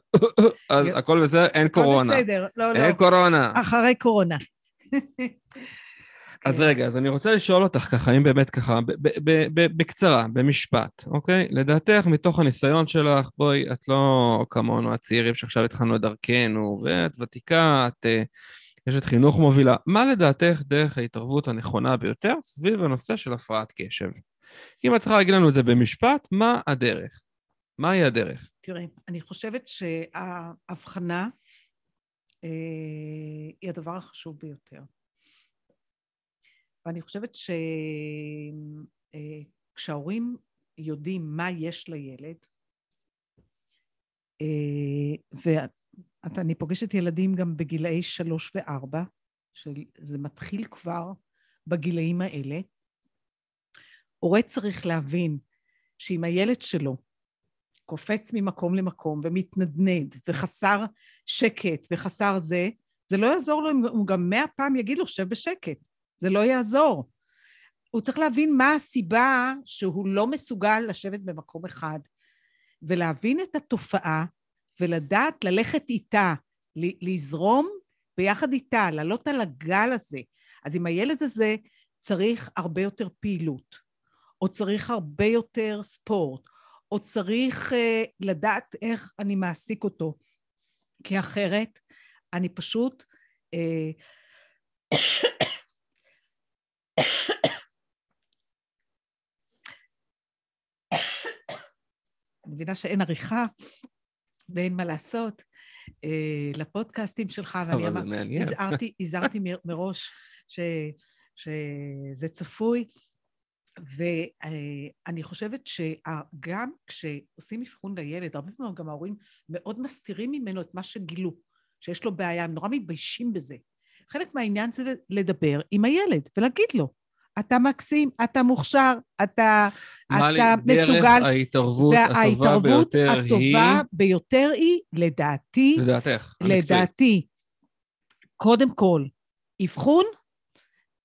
אז הכל בסדר, אין קורונה. הכל בסדר, לא, לא. אין קורונה. אחרי קורונה. אז רגע, אז אני רוצה לשאול אותך ככה, אם באמת ככה, בקצרה, במשפט, אוקיי? לדעתך, מתוך הניסיון שלך, בואי, את לא כמונו הצעירים שעכשיו התחלנו את דרכנו, ואת ותיקה, את אשת חינוך מובילה. מה לדעתך דרך ההתערבות הנכונה ביותר סביב הנושא של הפרעת קשב? אם את צריכה להגיד לנו את זה במשפט, מה הדרך? מהי הדרך? תראה, אני חושבת שההבחנה אה, היא הדבר החשוב ביותר. ואני חושבת שכשההורים אה, יודעים מה יש לילד, אה, ואני פוגשת ילדים גם בגילאי שלוש וארבע, שזה מתחיל כבר בגילאים האלה, הורה צריך להבין שאם הילד שלו קופץ ממקום למקום ומתנדנד וחסר שקט וחסר זה, זה לא יעזור לו אם הוא גם מאה פעם יגיד לו, שב בשקט. זה לא יעזור. הוא צריך להבין מה הסיבה שהוא לא מסוגל לשבת במקום אחד, ולהבין את התופעה, ולדעת ללכת איתה, לזרום ביחד איתה, לעלות על הגל הזה. אז אם הילד הזה צריך הרבה יותר פעילות, או צריך הרבה יותר ספורט, או צריך uh, לדעת איך אני מעסיק אותו, כי אחרת אני פשוט... Uh, אני מבינה שאין עריכה ואין מה לעשות אה, לפודקאסטים שלך, ואני אמר, הזהרתי, [laughs] הזהרתי מראש ש, שזה צפוי, ואני חושבת שגם כשעושים אבחון לילד, הרבה פעמים גם ההורים מאוד מסתירים ממנו את מה שגילו, שיש לו בעיה, הם נורא מתביישים בזה. חלק מהעניין זה לדבר עם הילד ולהגיד לו, אתה מקסים, אתה מוכשר, אתה, אתה מסוגל. דרך ההתערבות הטובה ביותר היא... וההתערבות הטובה ביותר היא, לדעתי... לדעתך, לדעתי, קודם כל, אבחון,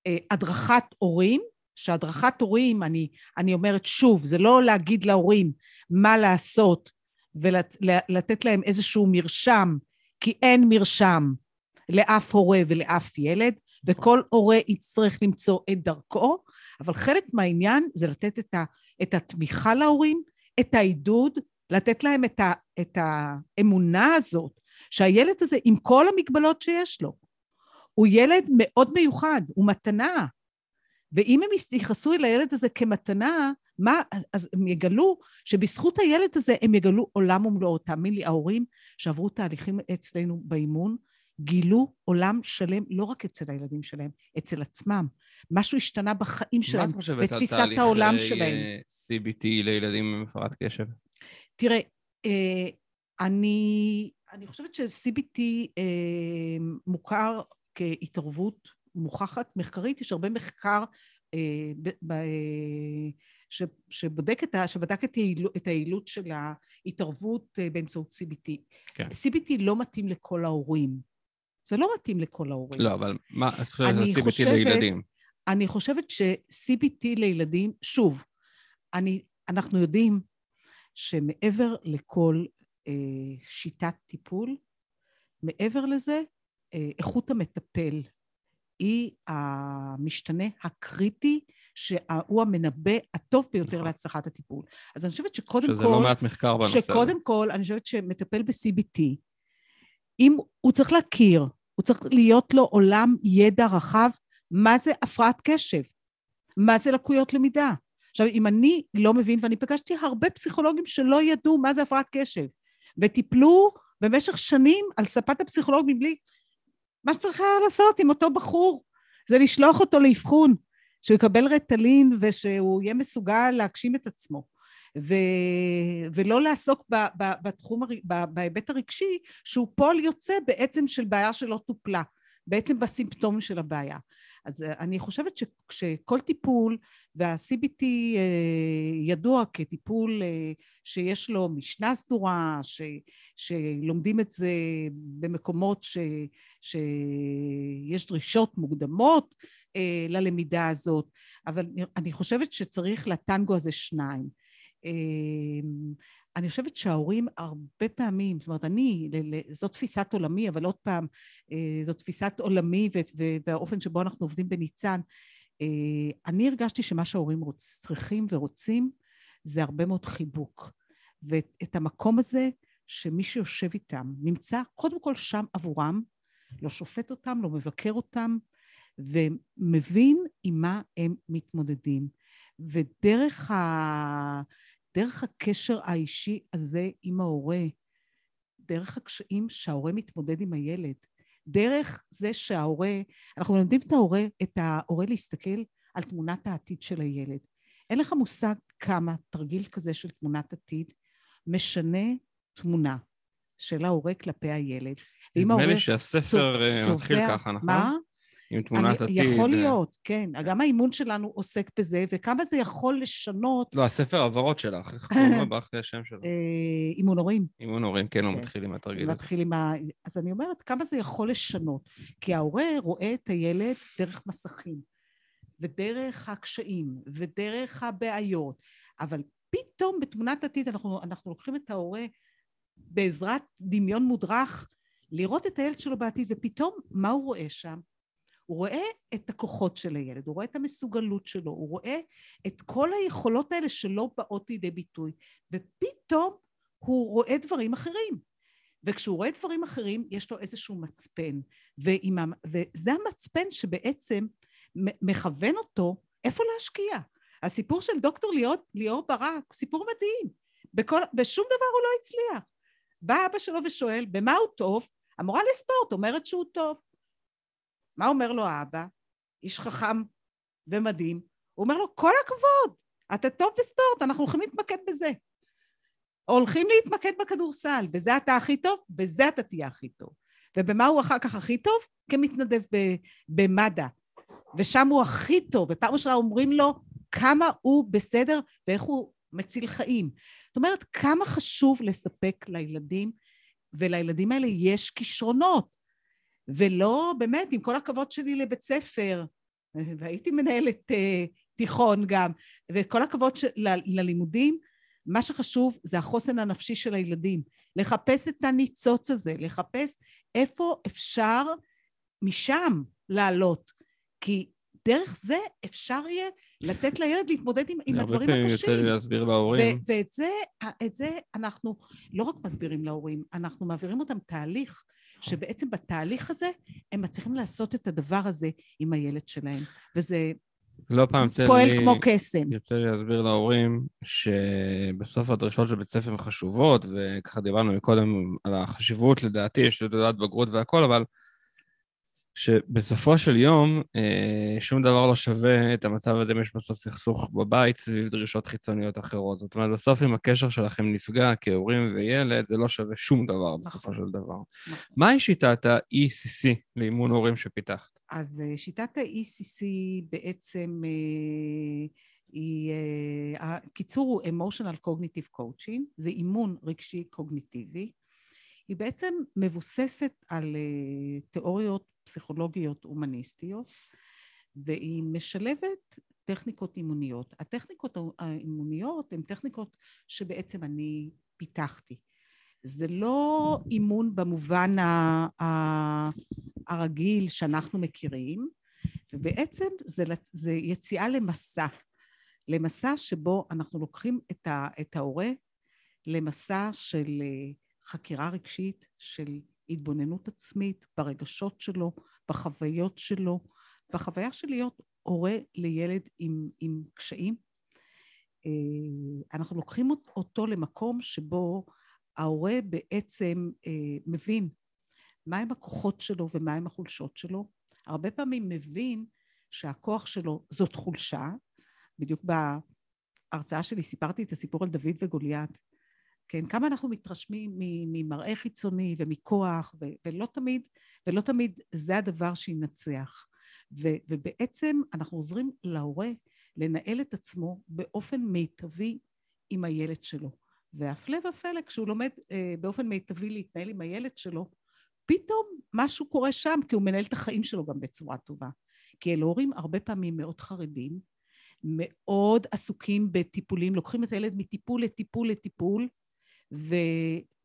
אה, הדרכת הורים, שהדרכת הורים, אני, אני אומרת שוב, זה לא להגיד להורים מה לעשות ולתת להם איזשהו מרשם, כי אין מרשם לאף הורה ולאף ילד, וכל הורה יצטרך למצוא את דרכו, אבל חלק מהעניין זה לתת את, ה, את התמיכה להורים, את העידוד, לתת להם את, ה, את האמונה הזאת, שהילד הזה, עם כל המגבלות שיש לו, הוא ילד מאוד מיוחד, הוא מתנה. ואם הם יתייחסו אל הילד הזה כמתנה, מה, אז הם יגלו שבזכות הילד הזה הם יגלו עולם ומלואו. תאמין לי, ההורים שעברו תהליכים אצלנו באימון, גילו עולם שלם לא רק אצל הילדים שלהם, אצל עצמם. משהו השתנה בחיים שלהם, בתפיסת העולם שלהם. מה את חושבת על תהליכי CBT לילדים עם הפרעת קשב? תראה, אה, אני, אני חושבת ש-CBT אה, מוכר כהתערבות מוכחת מחקרית, יש הרבה מחקר אה, ש, שבודק את ה, שבדק את, היעילות, את היעילות של ההתערבות באמצעות CBT. כן. CBT לא מתאים לכל ההורים. זה לא מתאים לכל ההורים. לא, אבל מה, את חושבת על CBT לילדים? אני חושבת ש-CBT לילדים, שוב, אני, אנחנו יודעים שמעבר לכל אה, שיטת טיפול, מעבר לזה, אה, איכות המטפל היא המשתנה הקריטי שהוא המנבא הטוב ביותר נכון. להצלחת הטיפול. אז אני חושבת שקודם שזה כל... שזה לא מעט מחקר בנושא. שקודם כל, אני חושבת שמטפל ב-CBT, אם הוא צריך להכיר הוא צריך להיות לו עולם ידע רחב מה זה הפרעת קשב, מה זה לקויות למידה. עכשיו, אם אני לא מבין, ואני פגשתי הרבה פסיכולוגים שלא ידעו מה זה הפרעת קשב, וטיפלו במשך שנים על ספת הפסיכולוג מבלי... מה שצריך היה לעשות עם אותו בחור זה לשלוח אותו לאבחון, שהוא יקבל רטלין ושהוא יהיה מסוגל להגשים את עצמו. ו... ולא לעסוק ב... ב... בתחום, ב... בהיבט הרגשי, שהוא פועל יוצא בעצם של בעיה שלא טופלה, בעצם בסימפטומים של הבעיה. אז אה, אני חושבת שכל טיפול, וה-CBT אה, ידוע כטיפול אה, שיש לו משנה סדורה, ש, שלומדים את זה במקומות ש, שיש דרישות מוקדמות ללמידה הזאת, אבל אני חושבת שצריך לטנגו הזה שניים. אני חושבת שההורים הרבה פעמים, זאת אומרת, אני, זו תפיסת עולמי, אבל עוד פעם, אה, זו תפיסת עולמי והאופן שבו אנחנו עובדים בניצן. אה, אני הרגשתי שמה שההורים צריכים ורוצים זה הרבה מאוד חיבוק. ואת המקום הזה שמי שיושב איתם נמצא קודם כל שם עבורם, לא שופט אותם, לא מבקר אותם, ומבין עם מה הם מתמודדים. ודרך ה... דרך הקשר האישי הזה עם ההורה, דרך הקשיים שההורה מתמודד עם הילד, דרך זה שההורה, אנחנו מלמדים את ההורה, את ההורה להסתכל על תמונת העתיד של הילד. אין לך מושג כמה תרגיל כזה של תמונת עתיד משנה תמונה של ההורה כלפי הילד. נדמה לי שהספר אה, מתחיל ככה, נכון? מה? עם תמונת עתיד. יכול להיות, כן. גם האימון שלנו עוסק בזה, וכמה זה יכול לשנות... לא, הספר הבהרות שלך, איך קוראים לו? [laughs] לי השם שלו. אה, אימון הורים. אימון הורים, כן, הוא כן. מתחיל עם התרגיל הזה. מתחיל עם ה... אז אני אומרת, כמה זה יכול לשנות? כי ההורה רואה את הילד דרך מסכים, ודרך הקשיים, ודרך הבעיות, אבל פתאום בתמונת עתיד אנחנו, אנחנו לוקחים את ההורה בעזרת דמיון מודרך לראות את הילד שלו בעתיד, ופתאום מה הוא רואה שם? הוא רואה את הכוחות של הילד, הוא רואה את המסוגלות שלו, הוא רואה את כל היכולות האלה שלא באות לידי ביטוי, ופתאום הוא רואה דברים אחרים. וכשהוא רואה דברים אחרים, יש לו איזשהו מצפן. ועם, וזה המצפן שבעצם מכוון אותו איפה להשקיע. הסיפור של דוקטור ליאור, ליאור ברק הוא סיפור מדהים. בכל, בשום דבר הוא לא הצליח. בא אבא שלו ושואל, במה הוא טוב? המורה לספורט אומרת שהוא טוב. מה אומר לו האבא? איש חכם ומדהים. הוא אומר לו, כל הכבוד, אתה טוב בספורט, אנחנו הולכים להתמקד בזה. הולכים להתמקד בכדורסל, בזה אתה הכי טוב, בזה אתה תהיה הכי טוב. ובמה הוא אחר כך הכי טוב? כמתנדב במד"א. ושם הוא הכי טוב, ופעם ראשונה אומרים לו כמה הוא בסדר ואיך הוא מציל חיים. זאת אומרת, כמה חשוב לספק לילדים, ולילדים האלה יש כישרונות. ולא, באמת, עם כל הכבוד שלי לבית ספר, והייתי מנהלת uh, תיכון גם, וכל הכבוד של, ל, ללימודים, מה שחשוב זה החוסן הנפשי של הילדים. לחפש את הניצוץ הזה, לחפש איפה אפשר משם לעלות. כי דרך זה אפשר יהיה לתת לילד להתמודד עם, עם הדברים הקשים. הרבה פעמים יוצא לי להסביר להורים. ואת זה, זה אנחנו לא רק מסבירים להורים, אנחנו מעבירים אותם תהליך שבעצם בתהליך הזה הם מצליחים לעשות את הדבר הזה עם הילד שלהם, וזה לא פעם פועל לי, כמו קסם. יוצא לי להסביר להורים שבסוף הדרישות של בית ספר חשובות, וככה דיברנו מקודם על החשיבות לדעתי, יש לתעודת בגרות והכל, אבל שבסופו של יום אה, שום דבר לא שווה את המצב הזה אם יש בסוף סכסוך בבית סביב דרישות חיצוניות אחרות. זאת אומרת, בסוף אם הקשר שלכם נפגע כהורים וילד, זה לא שווה שום דבר בסופו נכון. של דבר. נכון. מהי שיטת ה-ECC לאימון הורים שפיתחת? אז אה, שיטת ה-ECC בעצם אה, היא, הקיצור הוא Emotional Cognitive Coaching, זה אימון רגשי קוגניטיבי. היא בעצם מבוססת על תיאוריות פסיכולוגיות הומניסטיות, והיא משלבת טכניקות אימוניות. הטכניקות האימוניות הן טכניקות שבעצם אני פיתחתי. זה לא אימון במובן הרגיל שאנחנו מכירים, ובעצם זה, זה יציאה למסע, למסע שבו אנחנו לוקחים את, ה, את ההורה למסע של אה, חקירה רגשית, של התבוננות עצמית ברגשות שלו, בחוויות שלו, בחוויה של להיות הורה לילד עם, עם קשיים. אה, אנחנו לוקחים אותו למקום שבו ההורה בעצם אה, מבין מהם הכוחות שלו ומהם החולשות שלו. הרבה פעמים מבין שהכוח שלו זאת חולשה. בדיוק בהרצאה שלי סיפרתי את הסיפור על דוד וגוליית. כן, כמה אנחנו מתרשמים ממראה חיצוני ומכוח, ו- ולא תמיד, ולא תמיד זה הדבר שינצח. ו- ובעצם אנחנו עוזרים להורה לנהל את עצמו באופן מיטבי עם הילד שלו. והפלא ופלא, כשהוא לומד אה, באופן מיטבי להתנהל עם הילד שלו, פתאום משהו קורה שם, כי הוא מנהל את החיים שלו גם בצורה טובה. כי אלה הורים הרבה פעמים מאוד חרדים, מאוד עסוקים בטיפולים, לוקחים את הילד מטיפול לטיפול לטיפול, ו,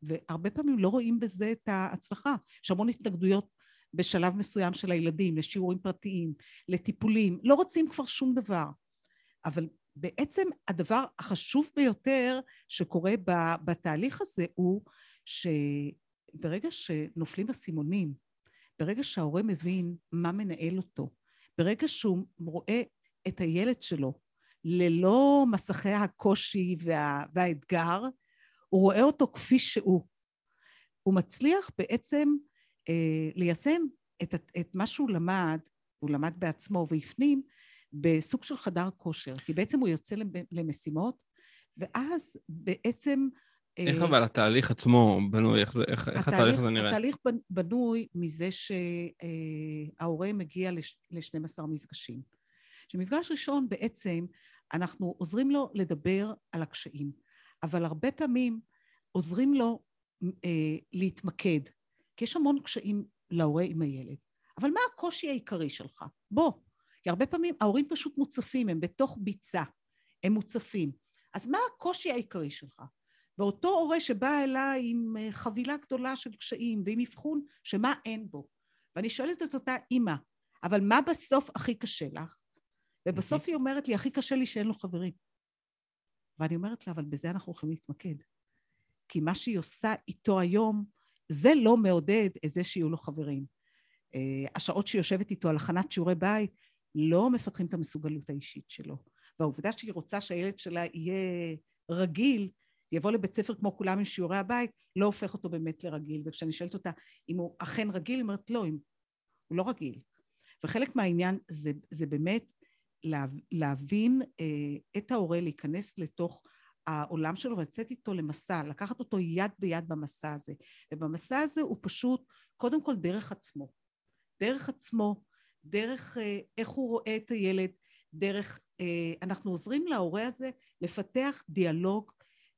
והרבה פעמים לא רואים בזה את ההצלחה. יש המון התנגדויות בשלב מסוים של הילדים, לשיעורים פרטיים, לטיפולים, לא רוצים כבר שום דבר. אבל בעצם הדבר החשוב ביותר שקורה בתהליך הזה הוא שברגע שנופלים אסימונים, ברגע שההורה מבין מה מנהל אותו, ברגע שהוא רואה את הילד שלו ללא מסכי הקושי וה, והאתגר, הוא רואה אותו כפי שהוא. הוא מצליח בעצם אה, ליישם את, את מה שהוא למד, הוא למד בעצמו והפנים, בסוג של חדר כושר, כי בעצם הוא יוצא למשימות, ואז בעצם... אה, איך אבל התהליך עצמו בנוי? איך, איך, התהליך, איך התהליך הזה נראה? התהליך בנוי מזה שההורה מגיע ל-12 מפגשים. שמפגש ראשון בעצם אנחנו עוזרים לו לדבר על הקשיים, אבל הרבה פעמים עוזרים לו אה, להתמקד, כי יש המון קשיים להורה עם הילד. אבל מה הקושי העיקרי שלך? בוא, כי הרבה פעמים ההורים פשוט מוצפים, הם בתוך ביצה, הם מוצפים. אז מה הקושי העיקרי שלך? ואותו הורה שבא אליי עם אה, חבילה גדולה של קשיים ועם אבחון שמה אין בו. ואני שואלת את אותה אימא, אבל מה בסוף הכי קשה לך? ובסוף היא אומרת לי, הכי קשה לי שאין לו חברים. ואני אומרת לה, אבל בזה אנחנו יכולים להתמקד. כי מה שהיא עושה איתו היום, זה לא מעודד את זה שיהיו לו חברים. אה, השעות שהיא יושבת איתו על הכנת שיעורי בית, לא מפתחים את המסוגלות האישית שלו. והעובדה שהיא רוצה שהילד שלה יהיה רגיל, יבוא לבית ספר כמו כולם עם שיעורי הבית, לא הופך אותו באמת לרגיל. וכשאני שואלת אותה אם הוא אכן רגיל, היא אומרת לא, הוא לא רגיל. וחלק מהעניין זה, זה באמת לה, להבין אה, את ההורה, להיכנס לתוך העולם שלו ולצאת איתו למסע, לקחת אותו יד ביד במסע הזה. ובמסע הזה הוא פשוט, קודם כל דרך עצמו. דרך עצמו, דרך אה, איך הוא רואה את הילד, דרך, אה, אנחנו עוזרים להורה הזה לפתח דיאלוג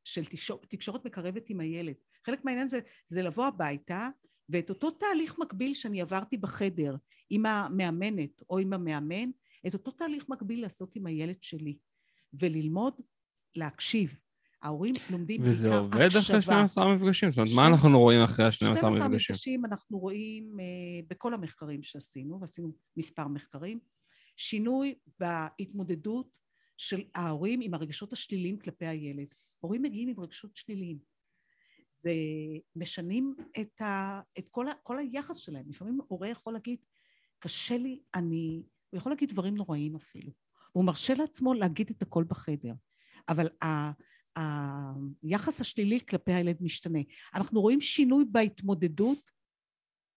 של תקשורת מקרבת עם הילד. חלק מהעניין זה, זה לבוא הביתה ואת אותו תהליך מקביל שאני עברתי בחדר עם המאמנת או עם המאמן, את אותו תהליך מקביל לעשות עם הילד שלי וללמוד להקשיב. ההורים לומדים בעיקר הקשבה. וזה עובד אחרי 12 מפגשים? זאת אומרת, מה אנחנו רואים אחרי ה-12 מפגשים? 12 מפגשים אנחנו רואים uh, בכל המחקרים שעשינו, ועשינו מספר מחקרים, שינוי בהתמודדות של ההורים עם הרגשות השליליים כלפי הילד. הורים מגיעים עם רגשות שליליים, ומשנים את, ה, את כל, ה, כל היחס שלהם. לפעמים הורה יכול להגיד, קשה לי, אני... הוא יכול להגיד דברים נוראים אפילו. הוא מרשה לעצמו להגיד את הכל בחדר. אבל היחס השלילי כלפי הילד משתנה. אנחנו רואים שינוי בהתמודדות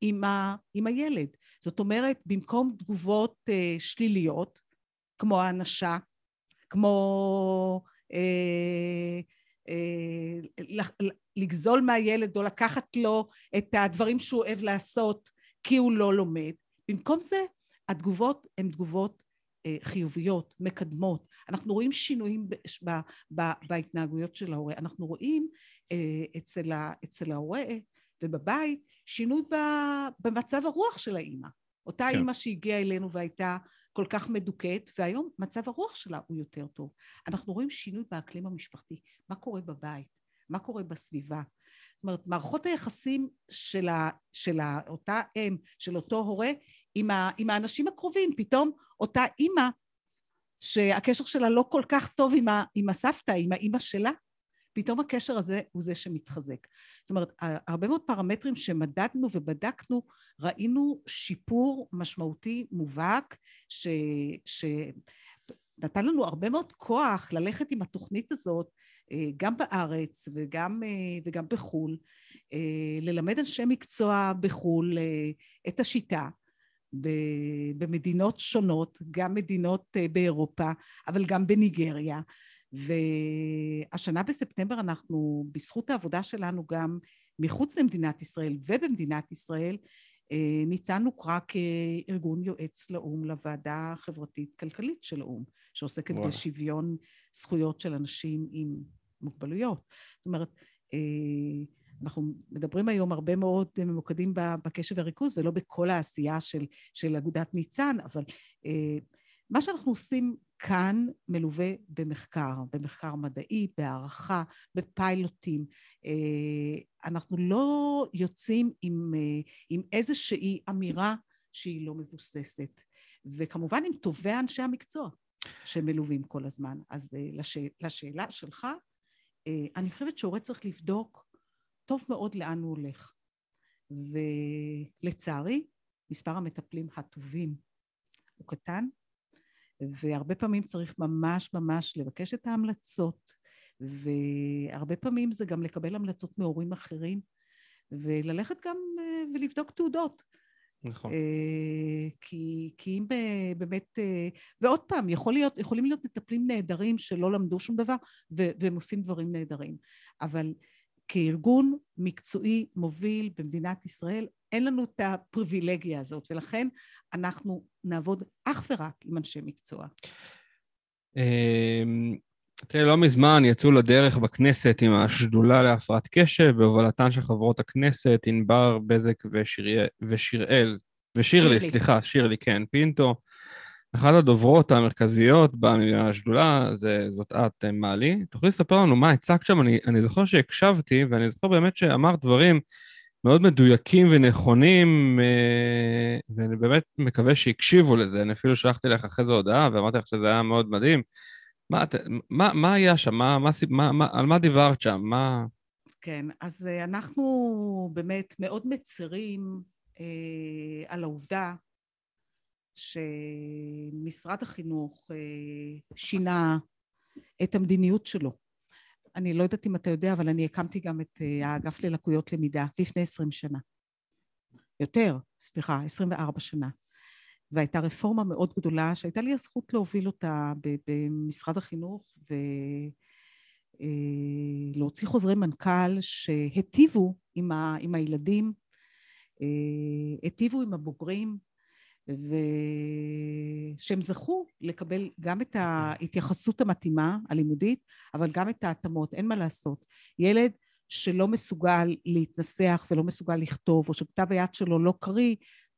עם, ה, עם הילד. זאת אומרת, במקום תגובות uh, שליליות, כמו האנשה, כמו uh, uh, לגזול מהילד או לקחת לו את הדברים שהוא אוהב לעשות כי הוא לא לומד, במקום זה התגובות הן תגובות uh, חיוביות, מקדמות, אנחנו רואים שינויים ב, ב, ב, בהתנהגויות של ההורה. אנחנו רואים אה, אצל, ה, אצל ההורה ובבית שינוי ב, במצב הרוח של האימא. אותה כן. אימא שהגיעה אלינו והייתה כל כך מדוכאת, והיום מצב הרוח שלה הוא יותר טוב. אנחנו רואים שינוי באקלים המשפחתי. מה קורה בבית? מה קורה בסביבה? זאת אומרת, מערכות היחסים של, ה, של ה, אותה אם, של אותו הורה, עם, ה, עם האנשים הקרובים, פתאום אותה אימא שהקשר שלה לא כל כך טוב עם, ה, עם הסבתא, עם האימא שלה, פתאום הקשר הזה הוא זה שמתחזק. זאת אומרת, הרבה מאוד פרמטרים שמדדנו ובדקנו, ראינו שיפור משמעותי מובהק, ש... ש... נתן לנו הרבה מאוד כוח ללכת עם התוכנית הזאת גם בארץ וגם, וגם בחו"ל, ללמד אנשי מקצוע בחו"ל את השיטה במדינות שונות, גם מדינות באירופה, אבל גם בניגריה. והשנה בספטמבר אנחנו, בזכות העבודה שלנו גם מחוץ למדינת ישראל ובמדינת ישראל, אה, ניצלנו קרא כארגון יועץ לאו"ם לוועדה החברתית-כלכלית של האו"ם, שעוסקת וואלה. בשוויון זכויות של אנשים עם מוגבלויות. זאת אומרת, אה, אנחנו מדברים היום הרבה מאוד ממוקדים בקשב וריכוז ולא בכל העשייה של, של אגודת ניצן, אבל אה, מה שאנחנו עושים כאן מלווה במחקר, במחקר מדעי, בהערכה, בפיילוטים. אה, אנחנו לא יוצאים עם, אה, עם איזושהי אמירה שהיא לא מבוססת. וכמובן עם טובי אנשי המקצוע שמלווים כל הזמן. אז אה, לשאל, לשאלה שלך, אני חושבת שהורה צריך לבדוק טוב מאוד לאן הוא הולך. ולצערי, מספר המטפלים הטובים הוא קטן, והרבה פעמים צריך ממש ממש לבקש את ההמלצות, והרבה פעמים זה גם לקבל המלצות מהורים אחרים, וללכת גם אה, ולבדוק תעודות. נכון. אה, כי, כי אם באמת, אה, ועוד פעם, יכול להיות, יכולים להיות מטפלים נהדרים שלא למדו שום דבר, והם עושים דברים נהדרים. אבל כארגון מקצועי מוביל במדינת ישראל, אין לנו את הפריבילגיה הזאת, ולכן אנחנו נעבוד אך ורק עם אנשי מקצוע. אמ, תראה, לא מזמן יצאו לדרך בכנסת עם השדולה להפרעת קשב, בהובלתן של חברות הכנסת ענבר, בזק ושיראל, ושירלי, סליחה, שירלי, כן, פינטו. אחת הדוברות המרכזיות בשדולה, זה, זאת את, מעלי. תוכלי לספר לנו מה הצגת שם? אני, אני זוכר שהקשבתי, ואני זוכר באמת שאמרת דברים מאוד מדויקים ונכונים, אה, ואני באמת מקווה שהקשיבו לזה. אני אפילו שלחתי לך אחרי זה הודעה, ואמרתי לך שזה היה מאוד מדהים. מה, מה, מה היה שם? מה, מה, מה, מה, על מה דיברת שם? מה... כן, אז אה, אנחנו באמת מאוד מצרים אה, על העובדה שמשרד החינוך אה, שינה את המדיניות שלו. אני לא יודעת אם אתה יודע, אבל אני הקמתי גם את אה, האגף ללקויות למידה לפני עשרים שנה. יותר, סליחה, עשרים וארבע שנה. והייתה רפורמה מאוד גדולה שהייתה לי הזכות להוביל אותה במשרד החינוך ולהוציא אה, חוזרי מנכ"ל שהיטיבו עם, ה, עם הילדים, היטיבו עם הבוגרים, ושהם זכו לקבל גם את ההתייחסות המתאימה הלימודית, אבל גם את ההתאמות, אין מה לעשות. ילד שלא מסוגל להתנסח ולא מסוגל לכתוב, או שכתב היד שלו לא קריא,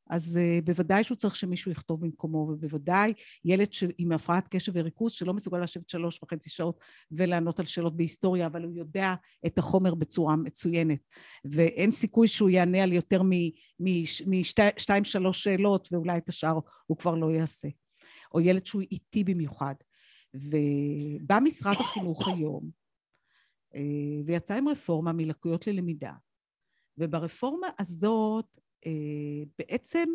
אז uh, בוודאי שהוא צריך שמישהו יכתוב במקומו, ובוודאי ילד ש... עם הפרעת קשב וריכוז שלא מסוגל לשבת שלוש וחצי שעות ולענות על שאלות בהיסטוריה, אבל הוא יודע את החומר בצורה מצוינת, ואין סיכוי שהוא יענה על יותר משתיים שלוש שאלות, ואולי את השאר הוא כבר לא יעשה. או ילד שהוא איטי במיוחד. ובא משרד החינוך היום, אה, ויצא עם רפורמה מלקויות ללמידה, וברפורמה הזאת בעצם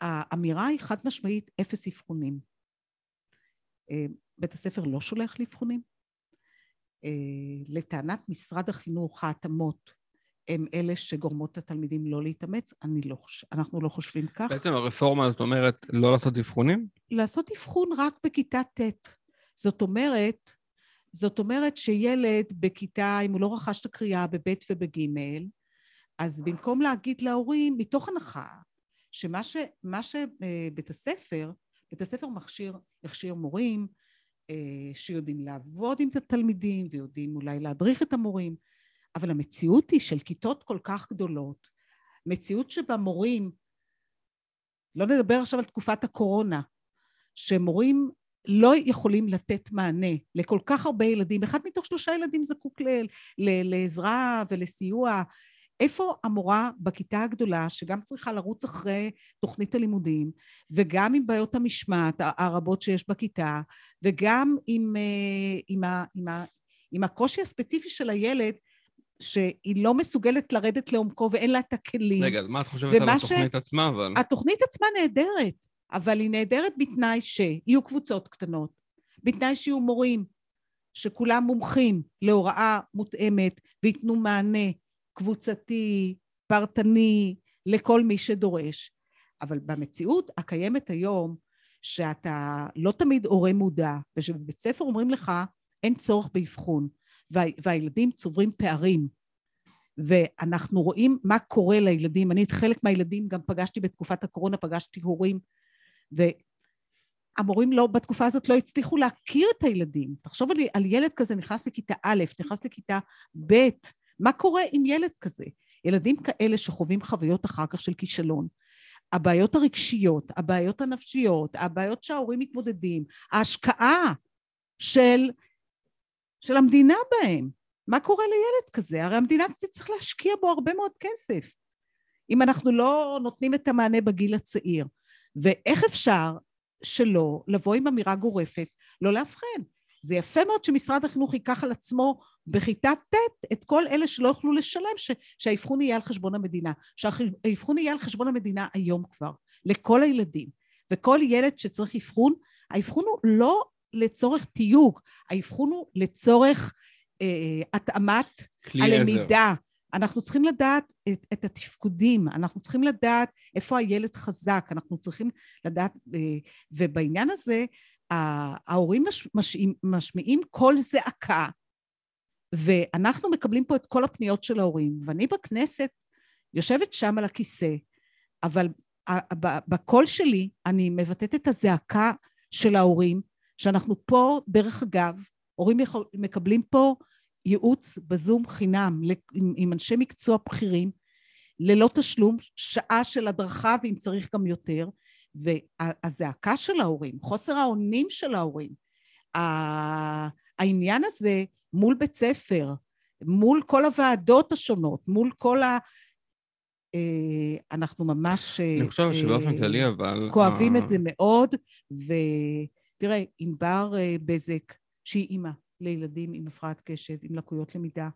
האמירה היא חד משמעית אפס אבחונים. אה, בית הספר לא שולח לאבחונים. אה, לטענת משרד החינוך ההתאמות הם אלה שגורמות לתלמידים לא להתאמץ, אני לא, אנחנו לא חושבים כך. בעצם הרפורמה הזאת אומרת לא לעשות אבחונים? לעשות אבחון רק בכיתה ט'. זאת אומרת, זאת אומרת שילד בכיתה, אם הוא לא רכש את הקריאה בב' ובג', אז במקום להגיד להורים, מתוך הנחה שמה ש, שבית הספר, בית הספר מכשיר, הכשיר מורים אה, שיודעים לעבוד עם התלמידים ויודעים אולי להדריך את המורים, אבל המציאות היא של כיתות כל כך גדולות, מציאות שבה מורים, לא נדבר עכשיו על תקופת הקורונה, שמורים לא יכולים לתת מענה לכל כך הרבה ילדים, אחד מתוך שלושה ילדים זקוק ל, ל, לעזרה ולסיוע איפה המורה בכיתה הגדולה, שגם צריכה לרוץ אחרי תוכנית הלימודים, וגם עם בעיות המשמעת הרבות שיש בכיתה, וגם עם, אה, עם, ה, עם, ה, עם הקושי הספציפי של הילד, שהיא לא מסוגלת לרדת לעומקו ואין לה את הכלים. רגע, אז מה את חושבת על התוכנית ש... עצמה, אבל... התוכנית עצמה נהדרת, אבל היא נהדרת בתנאי שיהיו קבוצות קטנות, בתנאי שיהיו מורים שכולם מומחים להוראה מותאמת וייתנו מענה קבוצתי, פרטני, לכל מי שדורש. אבל במציאות הקיימת היום, שאתה לא תמיד הורה מודע, ושבבית ספר אומרים לך, אין צורך באבחון, וה, והילדים צוברים פערים. ואנחנו רואים מה קורה לילדים. אני את חלק מהילדים גם פגשתי בתקופת הקורונה, פגשתי הורים, והמורים לא, בתקופה הזאת לא הצליחו להכיר את הילדים. תחשוב על, על ילד כזה נכנס לכיתה א', נכנס לכיתה ב', מה קורה עם ילד כזה? ילדים כאלה שחווים חוויות אחר כך של כישלון, הבעיות הרגשיות, הבעיות הנפשיות, הבעיות שההורים מתמודדים, ההשקעה של, של המדינה בהם. מה קורה לילד כזה? הרי המדינה תצטרך להשקיע בו הרבה מאוד כסף, אם אנחנו לא נותנים את המענה בגיל הצעיר. ואיך אפשר שלא לבוא עם אמירה גורפת, לא לאבחן? זה יפה מאוד שמשרד החינוך ייקח על עצמו בכיתה ט' את כל אלה שלא יוכלו לשלם, ש, שהאבחון יהיה על חשבון המדינה. שהאבחון יהיה על חשבון המדינה היום כבר, לכל הילדים. וכל ילד שצריך אבחון, האבחון הוא לא לצורך תיוג, האבחון הוא לצורך אה, התאמת הלמידה. עזר. אנחנו צריכים לדעת את, את התפקודים, אנחנו צריכים לדעת איפה הילד חזק, אנחנו צריכים לדעת, אה, ובעניין הזה ההורים מש, משמיעים, משמיעים קול זעקה, ואנחנו מקבלים פה את כל הפניות של ההורים, ואני בכנסת יושבת שם על הכיסא, אבל בקול שלי אני מבטאת את הזעקה של ההורים, שאנחנו פה, דרך אגב, הורים יכול, מקבלים פה ייעוץ בזום חינם עם, עם אנשי מקצוע בכירים, ללא תשלום, שעה של הדרכה ואם צריך גם יותר, והזעקה של ההורים, חוסר האונים של ההורים, העניין הזה מול בית ספר, מול כל הוועדות השונות, מול כל ה... אה, אנחנו ממש... אני חושב שבאופן אה, כללי, אבל... כואבים את זה מאוד, ותראה, ענבר אה, בזק, שהיא אימא לילדים עם הפרעת קשב, עם לקויות למידה,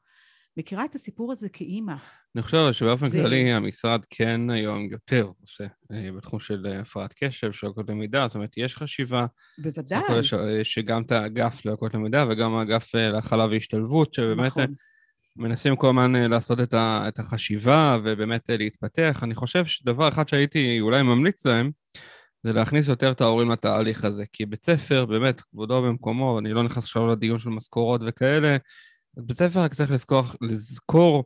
מכירה את הסיפור הזה כאימא. אני חושב שבאופן ו... כללי המשרד כן היום יותר עושה אה, בתחום של אה, הפרעת קשב, של לקויות למידה, זאת אומרת, יש חשיבה. בוודאי. יש, יש גם את האגף ללקויות למידה וגם האגף אה, להכלה והשתלבות, שבאמת נכון. מנסים כל הזמן לעשות את, ה, את החשיבה ובאמת להתפתח. אני חושב שדבר אחד שהייתי אולי ממליץ להם, זה להכניס יותר את ההורים לתהליך הזה, כי בית ספר, באמת, כבודו במקומו, אני לא נכנס עכשיו לדיון של משכורות וכאלה, בית ספר רק צריך לזכור, לזכור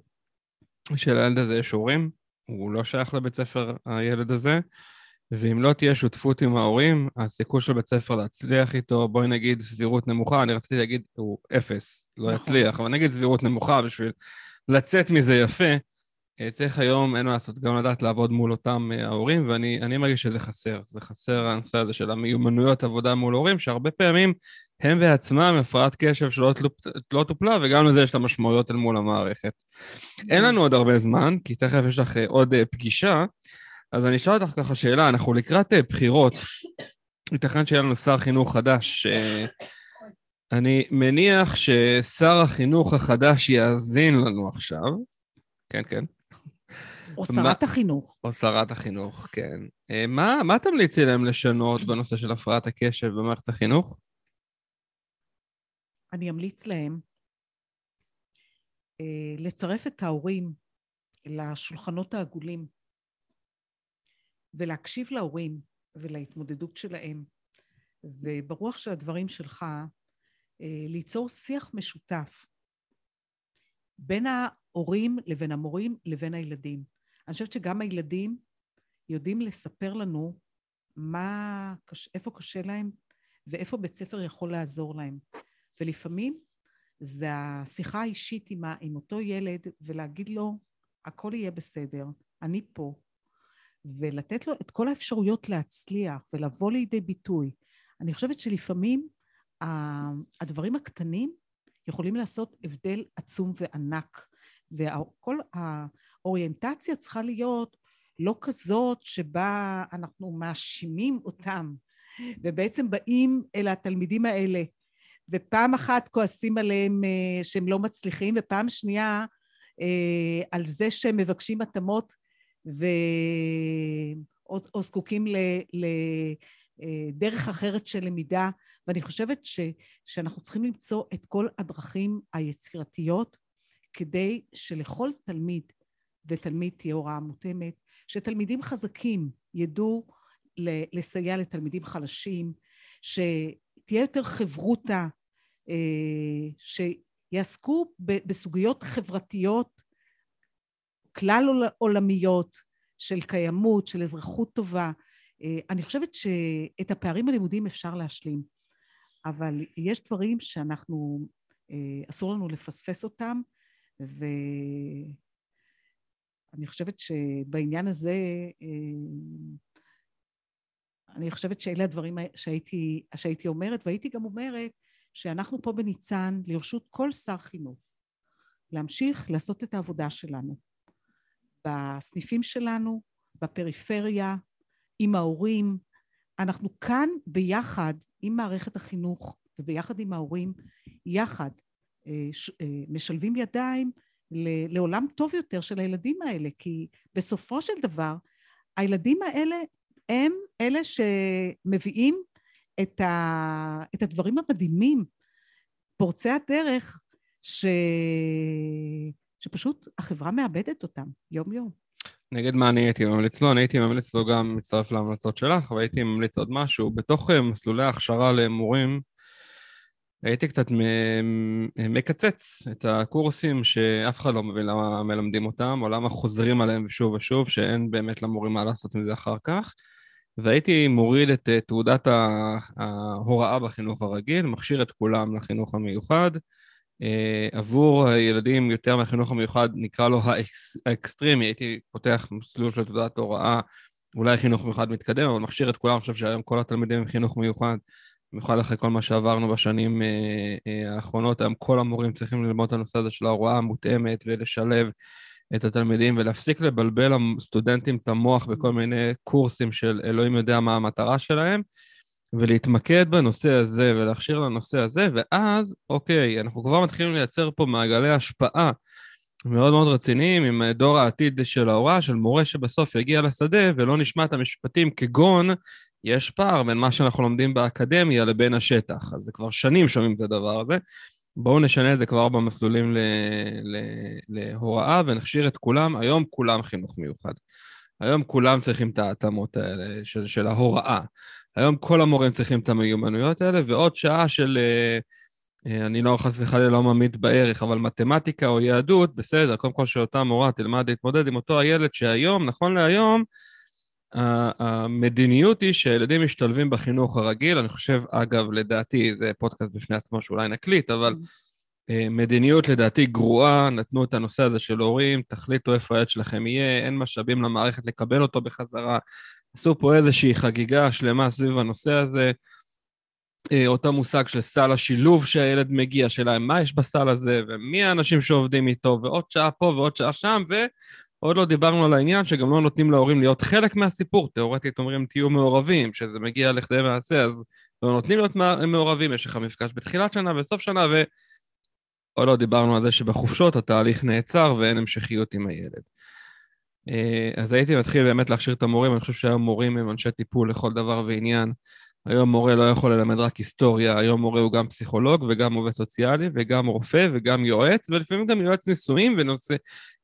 שלילד הזה יש הורים, הוא לא שייך לבית ספר, הילד הזה, ואם לא תהיה שותפות עם ההורים, הסיכוי של בית ספר להצליח איתו, בואי נגיד סבירות נמוכה, אני רציתי להגיד, הוא אפס, לא נכון. יצליח, אבל נגיד סבירות נמוכה בשביל לצאת מזה יפה, אה, צריך היום, אין מה לעשות, גם לדעת לעבוד מול אותם אה, ההורים, ואני מרגיש שזה חסר. זה חסר הנושא הזה של המיומנויות עבודה מול הורים, שהרבה פעמים הם בעצמם הפרעת קשב שלא לא טופלה, וגם לזה יש את המשמעויות אל מול המערכת. אין לנו עוד הרבה זמן, כי תכף יש לך אה, עוד פגישה, אז אני אשאל אותך ככה שאלה, אנחנו לקראת בחירות, ייתכן שיהיה לנו שר חינוך חדש. אני מניח ששר החינוך החדש יאזין לנו עכשיו. כן, כן. או שרת החינוך. או שרת החינוך, כן. אה, מה, מה תמליצי להם לשנות בנושא של הפרעת הקשב במערכת החינוך? אני אמליץ להם אה, לצרף את ההורים לשולחנות העגולים ולהקשיב להורים ולהתמודדות שלהם, וברוח של הדברים שלך, אה, ליצור שיח משותף בין ההורים לבין המורים לבין הילדים. אני חושבת שגם הילדים יודעים לספר לנו מה, איפה קשה להם ואיפה בית ספר יכול לעזור להם. ולפעמים זה השיחה האישית עם, עם אותו ילד ולהגיד לו, הכל יהיה בסדר, אני פה. ולתת לו את כל האפשרויות להצליח ולבוא לידי ביטוי. אני חושבת שלפעמים הדברים הקטנים יכולים לעשות הבדל עצום וענק. וכל האוריינטציה צריכה להיות לא כזאת שבה אנחנו מאשימים אותם, ובעצם באים אל התלמידים האלה, ופעם אחת כועסים עליהם אה, שהם לא מצליחים, ופעם שנייה אה, על זה שהם מבקשים התאמות ו... או, או זקוקים ל, ל, דרך אחרת של למידה, ואני חושבת ש, שאנחנו צריכים למצוא את כל הדרכים היצירתיות כדי שלכל תלמיד ותלמיד תהיה הוראה מותאמת, שתלמידים חזקים ידעו לסייע לתלמידים חלשים, שתהיה יותר חברותה, אה, שיעסקו בסוגיות חברתיות כלל עולמיות של קיימות, של אזרחות טובה. אה, אני חושבת שאת הפערים הלימודיים אפשר להשלים, אבל יש דברים שאנחנו, אה, אסור לנו לפספס אותם, ואני חושבת שבעניין הזה, אני חושבת שאלה הדברים שהייתי, שהייתי אומרת, והייתי גם אומרת שאנחנו פה בניצן לרשות כל שר חינוך להמשיך לעשות את העבודה שלנו בסניפים שלנו, בפריפריה, עם ההורים. אנחנו כאן ביחד עם מערכת החינוך וביחד עם ההורים, יחד אה, אה, משלבים ידיים לעולם טוב יותר של הילדים האלה, כי בסופו של דבר הילדים האלה הם אלה שמביאים את, ה, את הדברים המדהימים, פורצי הדרך, ש, שפשוט החברה מאבדת אותם יום-יום. נגיד מה אני הייתי ממליץ לו, אני הייתי ממליץ לו גם מצטרף להמלצות שלך, והייתי ממליץ עוד משהו. בתוך אה, מסלולי ההכשרה למורים, הייתי קצת מקצץ את הקורסים שאף אחד לא מבין למה מלמדים אותם, או למה חוזרים עליהם שוב ושוב, שאין באמת למורים מה לעשות עם זה אחר כך. והייתי מוריד את אה, תעודת ההוראה בחינוך הרגיל, מכשיר את כולם לחינוך המיוחד. אה, עבור הילדים יותר מהחינוך המיוחד, נקרא לו האקס, האקסטרימי, הייתי פותח מסלול של תעודת הוראה, אולי חינוך מיוחד מתקדם, אבל מכשיר את כולם, אני חושב שהיום כל התלמידים עם חינוך מיוחד, במיוחד אחרי כל מה שעברנו בשנים אה, האחרונות, היום כל המורים צריכים ללמוד את הנושא הזה של ההוראה המותאמת ולשלב את התלמידים ולהפסיק לבלבל לסטודנטים את המוח בכל מיני קורסים של אלוהים יודע מה המטרה שלהם, ולהתמקד בנושא הזה ולהכשיר לנושא הזה, ואז, אוקיי, אנחנו כבר מתחילים לייצר פה מעגלי השפעה מאוד מאוד רציניים עם דור העתיד של ההוראה, של מורה שבסוף יגיע לשדה ולא נשמע את המשפטים כגון, יש פער בין מה שאנחנו לומדים באקדמיה לבין השטח. אז זה כבר שנים שומעים את הדבר הזה. בואו נשנה את זה כבר במסלולים ל, ל, להוראה ונכשיר את כולם, היום כולם חינוך מיוחד. היום כולם צריכים את ההתאמות האלה של, של ההוראה. היום כל המורים צריכים את המיומנויות האלה, ועוד שעה של, אה, אה, אני לא חס וחלילה לא ממעיט בערך, אבל מתמטיקה או יהדות, בסדר, קודם כל שאותה מורה תלמד להתמודד עם אותו הילד שהיום, נכון להיום, המדיניות היא שהילדים משתלבים בחינוך הרגיל, אני חושב, אגב, לדעתי, זה פודקאסט בפני עצמו שאולי נקליט, אבל אה, מדיניות לדעתי גרועה, נתנו את הנושא הזה של הורים, תחליטו איפה הילד שלכם יהיה, אין משאבים למערכת לקבל אותו בחזרה. עשו פה איזושהי חגיגה שלמה סביב הנושא הזה. אה, אותו מושג של סל השילוב שהילד מגיע, שאלה מה יש בסל הזה, ומי האנשים שעובדים איתו, ועוד שעה פה ועוד שעה שם, ו... עוד לא דיברנו על העניין שגם לא נותנים להורים להיות חלק מהסיפור. תאורטית אומרים תהיו מעורבים, כשזה מגיע לכדי מעשה, אז לא נותנים להיות מעורבים, יש לך מפגש בתחילת שנה וסוף שנה, ועוד לא דיברנו על זה שבחופשות התהליך נעצר ואין המשכיות עם הילד. אה, אז הייתי מתחיל באמת להכשיר את המורים, אני חושב שהיום מורים הם אנשי טיפול לכל דבר ועניין. היום מורה לא יכול ללמד רק היסטוריה, היום מורה הוא גם פסיכולוג וגם עובד סוציאלי וגם רופא וגם יועץ, ולפעמים גם יועץ נישואים ונושא,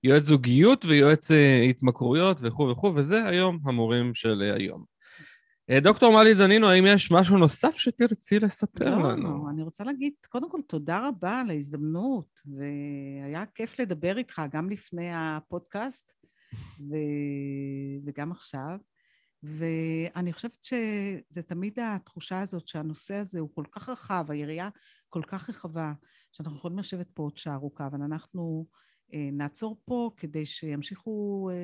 יועץ זוגיות ויועץ אה, התמכרויות וכו' וכו', וזה היום המורים של אה, היום. אה, דוקטור מלי דנינו, האם יש משהו נוסף שתרצי לספר לא, לנו? לא, אני רוצה להגיד, קודם כל, תודה רבה על ההזדמנות, והיה כיף לדבר איתך גם לפני הפודקאסט ו... וגם עכשיו. ואני חושבת שזה תמיד התחושה הזאת שהנושא הזה הוא כל כך רחב, היריעה כל כך רחבה, שאנחנו יכולים לשבת פה עוד שעה ארוכה, אבל אנחנו אה, נעצור פה כדי שימשיכו אה,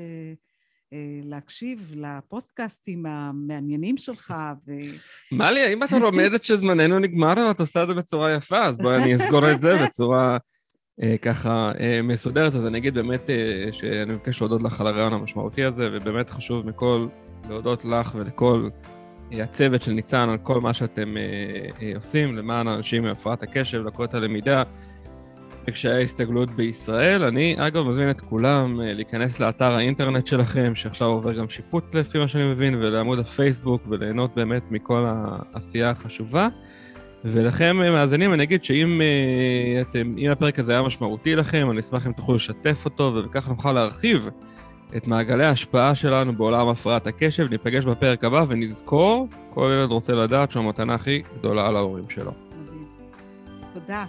אה, להקשיב לפוסטקאסטים המעניינים שלך. ו... [laughs] מלי, האם את לומדת שזמננו נגמר, ואת עושה את זה בצורה יפה, אז בואי אני אסגור את זה [laughs] בצורה אה, ככה אה, מסודרת. אז אני אגיד באמת אה, שאני מבקש להודות לך על הרעיון המשמעותי הזה, ובאמת חשוב מכל להודות לך ולכל הצוות של ניצן על כל מה שאתם עושים למען אנשים עם הפרעת הקשב, לקרוא את הלמידה. קשיי ההסתגלות בישראל. אני, אגב, מזמין את כולם אה, להיכנס לאתר האינטרנט שלכם, שעכשיו עובר גם שיפוץ לפי מה שאני מבין, ולעמוד הפייסבוק, וליהנות באמת מכל העשייה החשובה. ולכם, אה, מאזינים, אני אגיד שאם אה, אתם, אם הפרק הזה היה משמעותי לכם, אני אשמח אם תוכלו לשתף אותו, וככה נוכל להרחיב את מעגלי ההשפעה שלנו בעולם הפרעת הקשב. ניפגש בפרק הבא ונזכור, כל ילד רוצה לדעת שהוא המתנה הכי גדולה על ההורים שלו. תודה.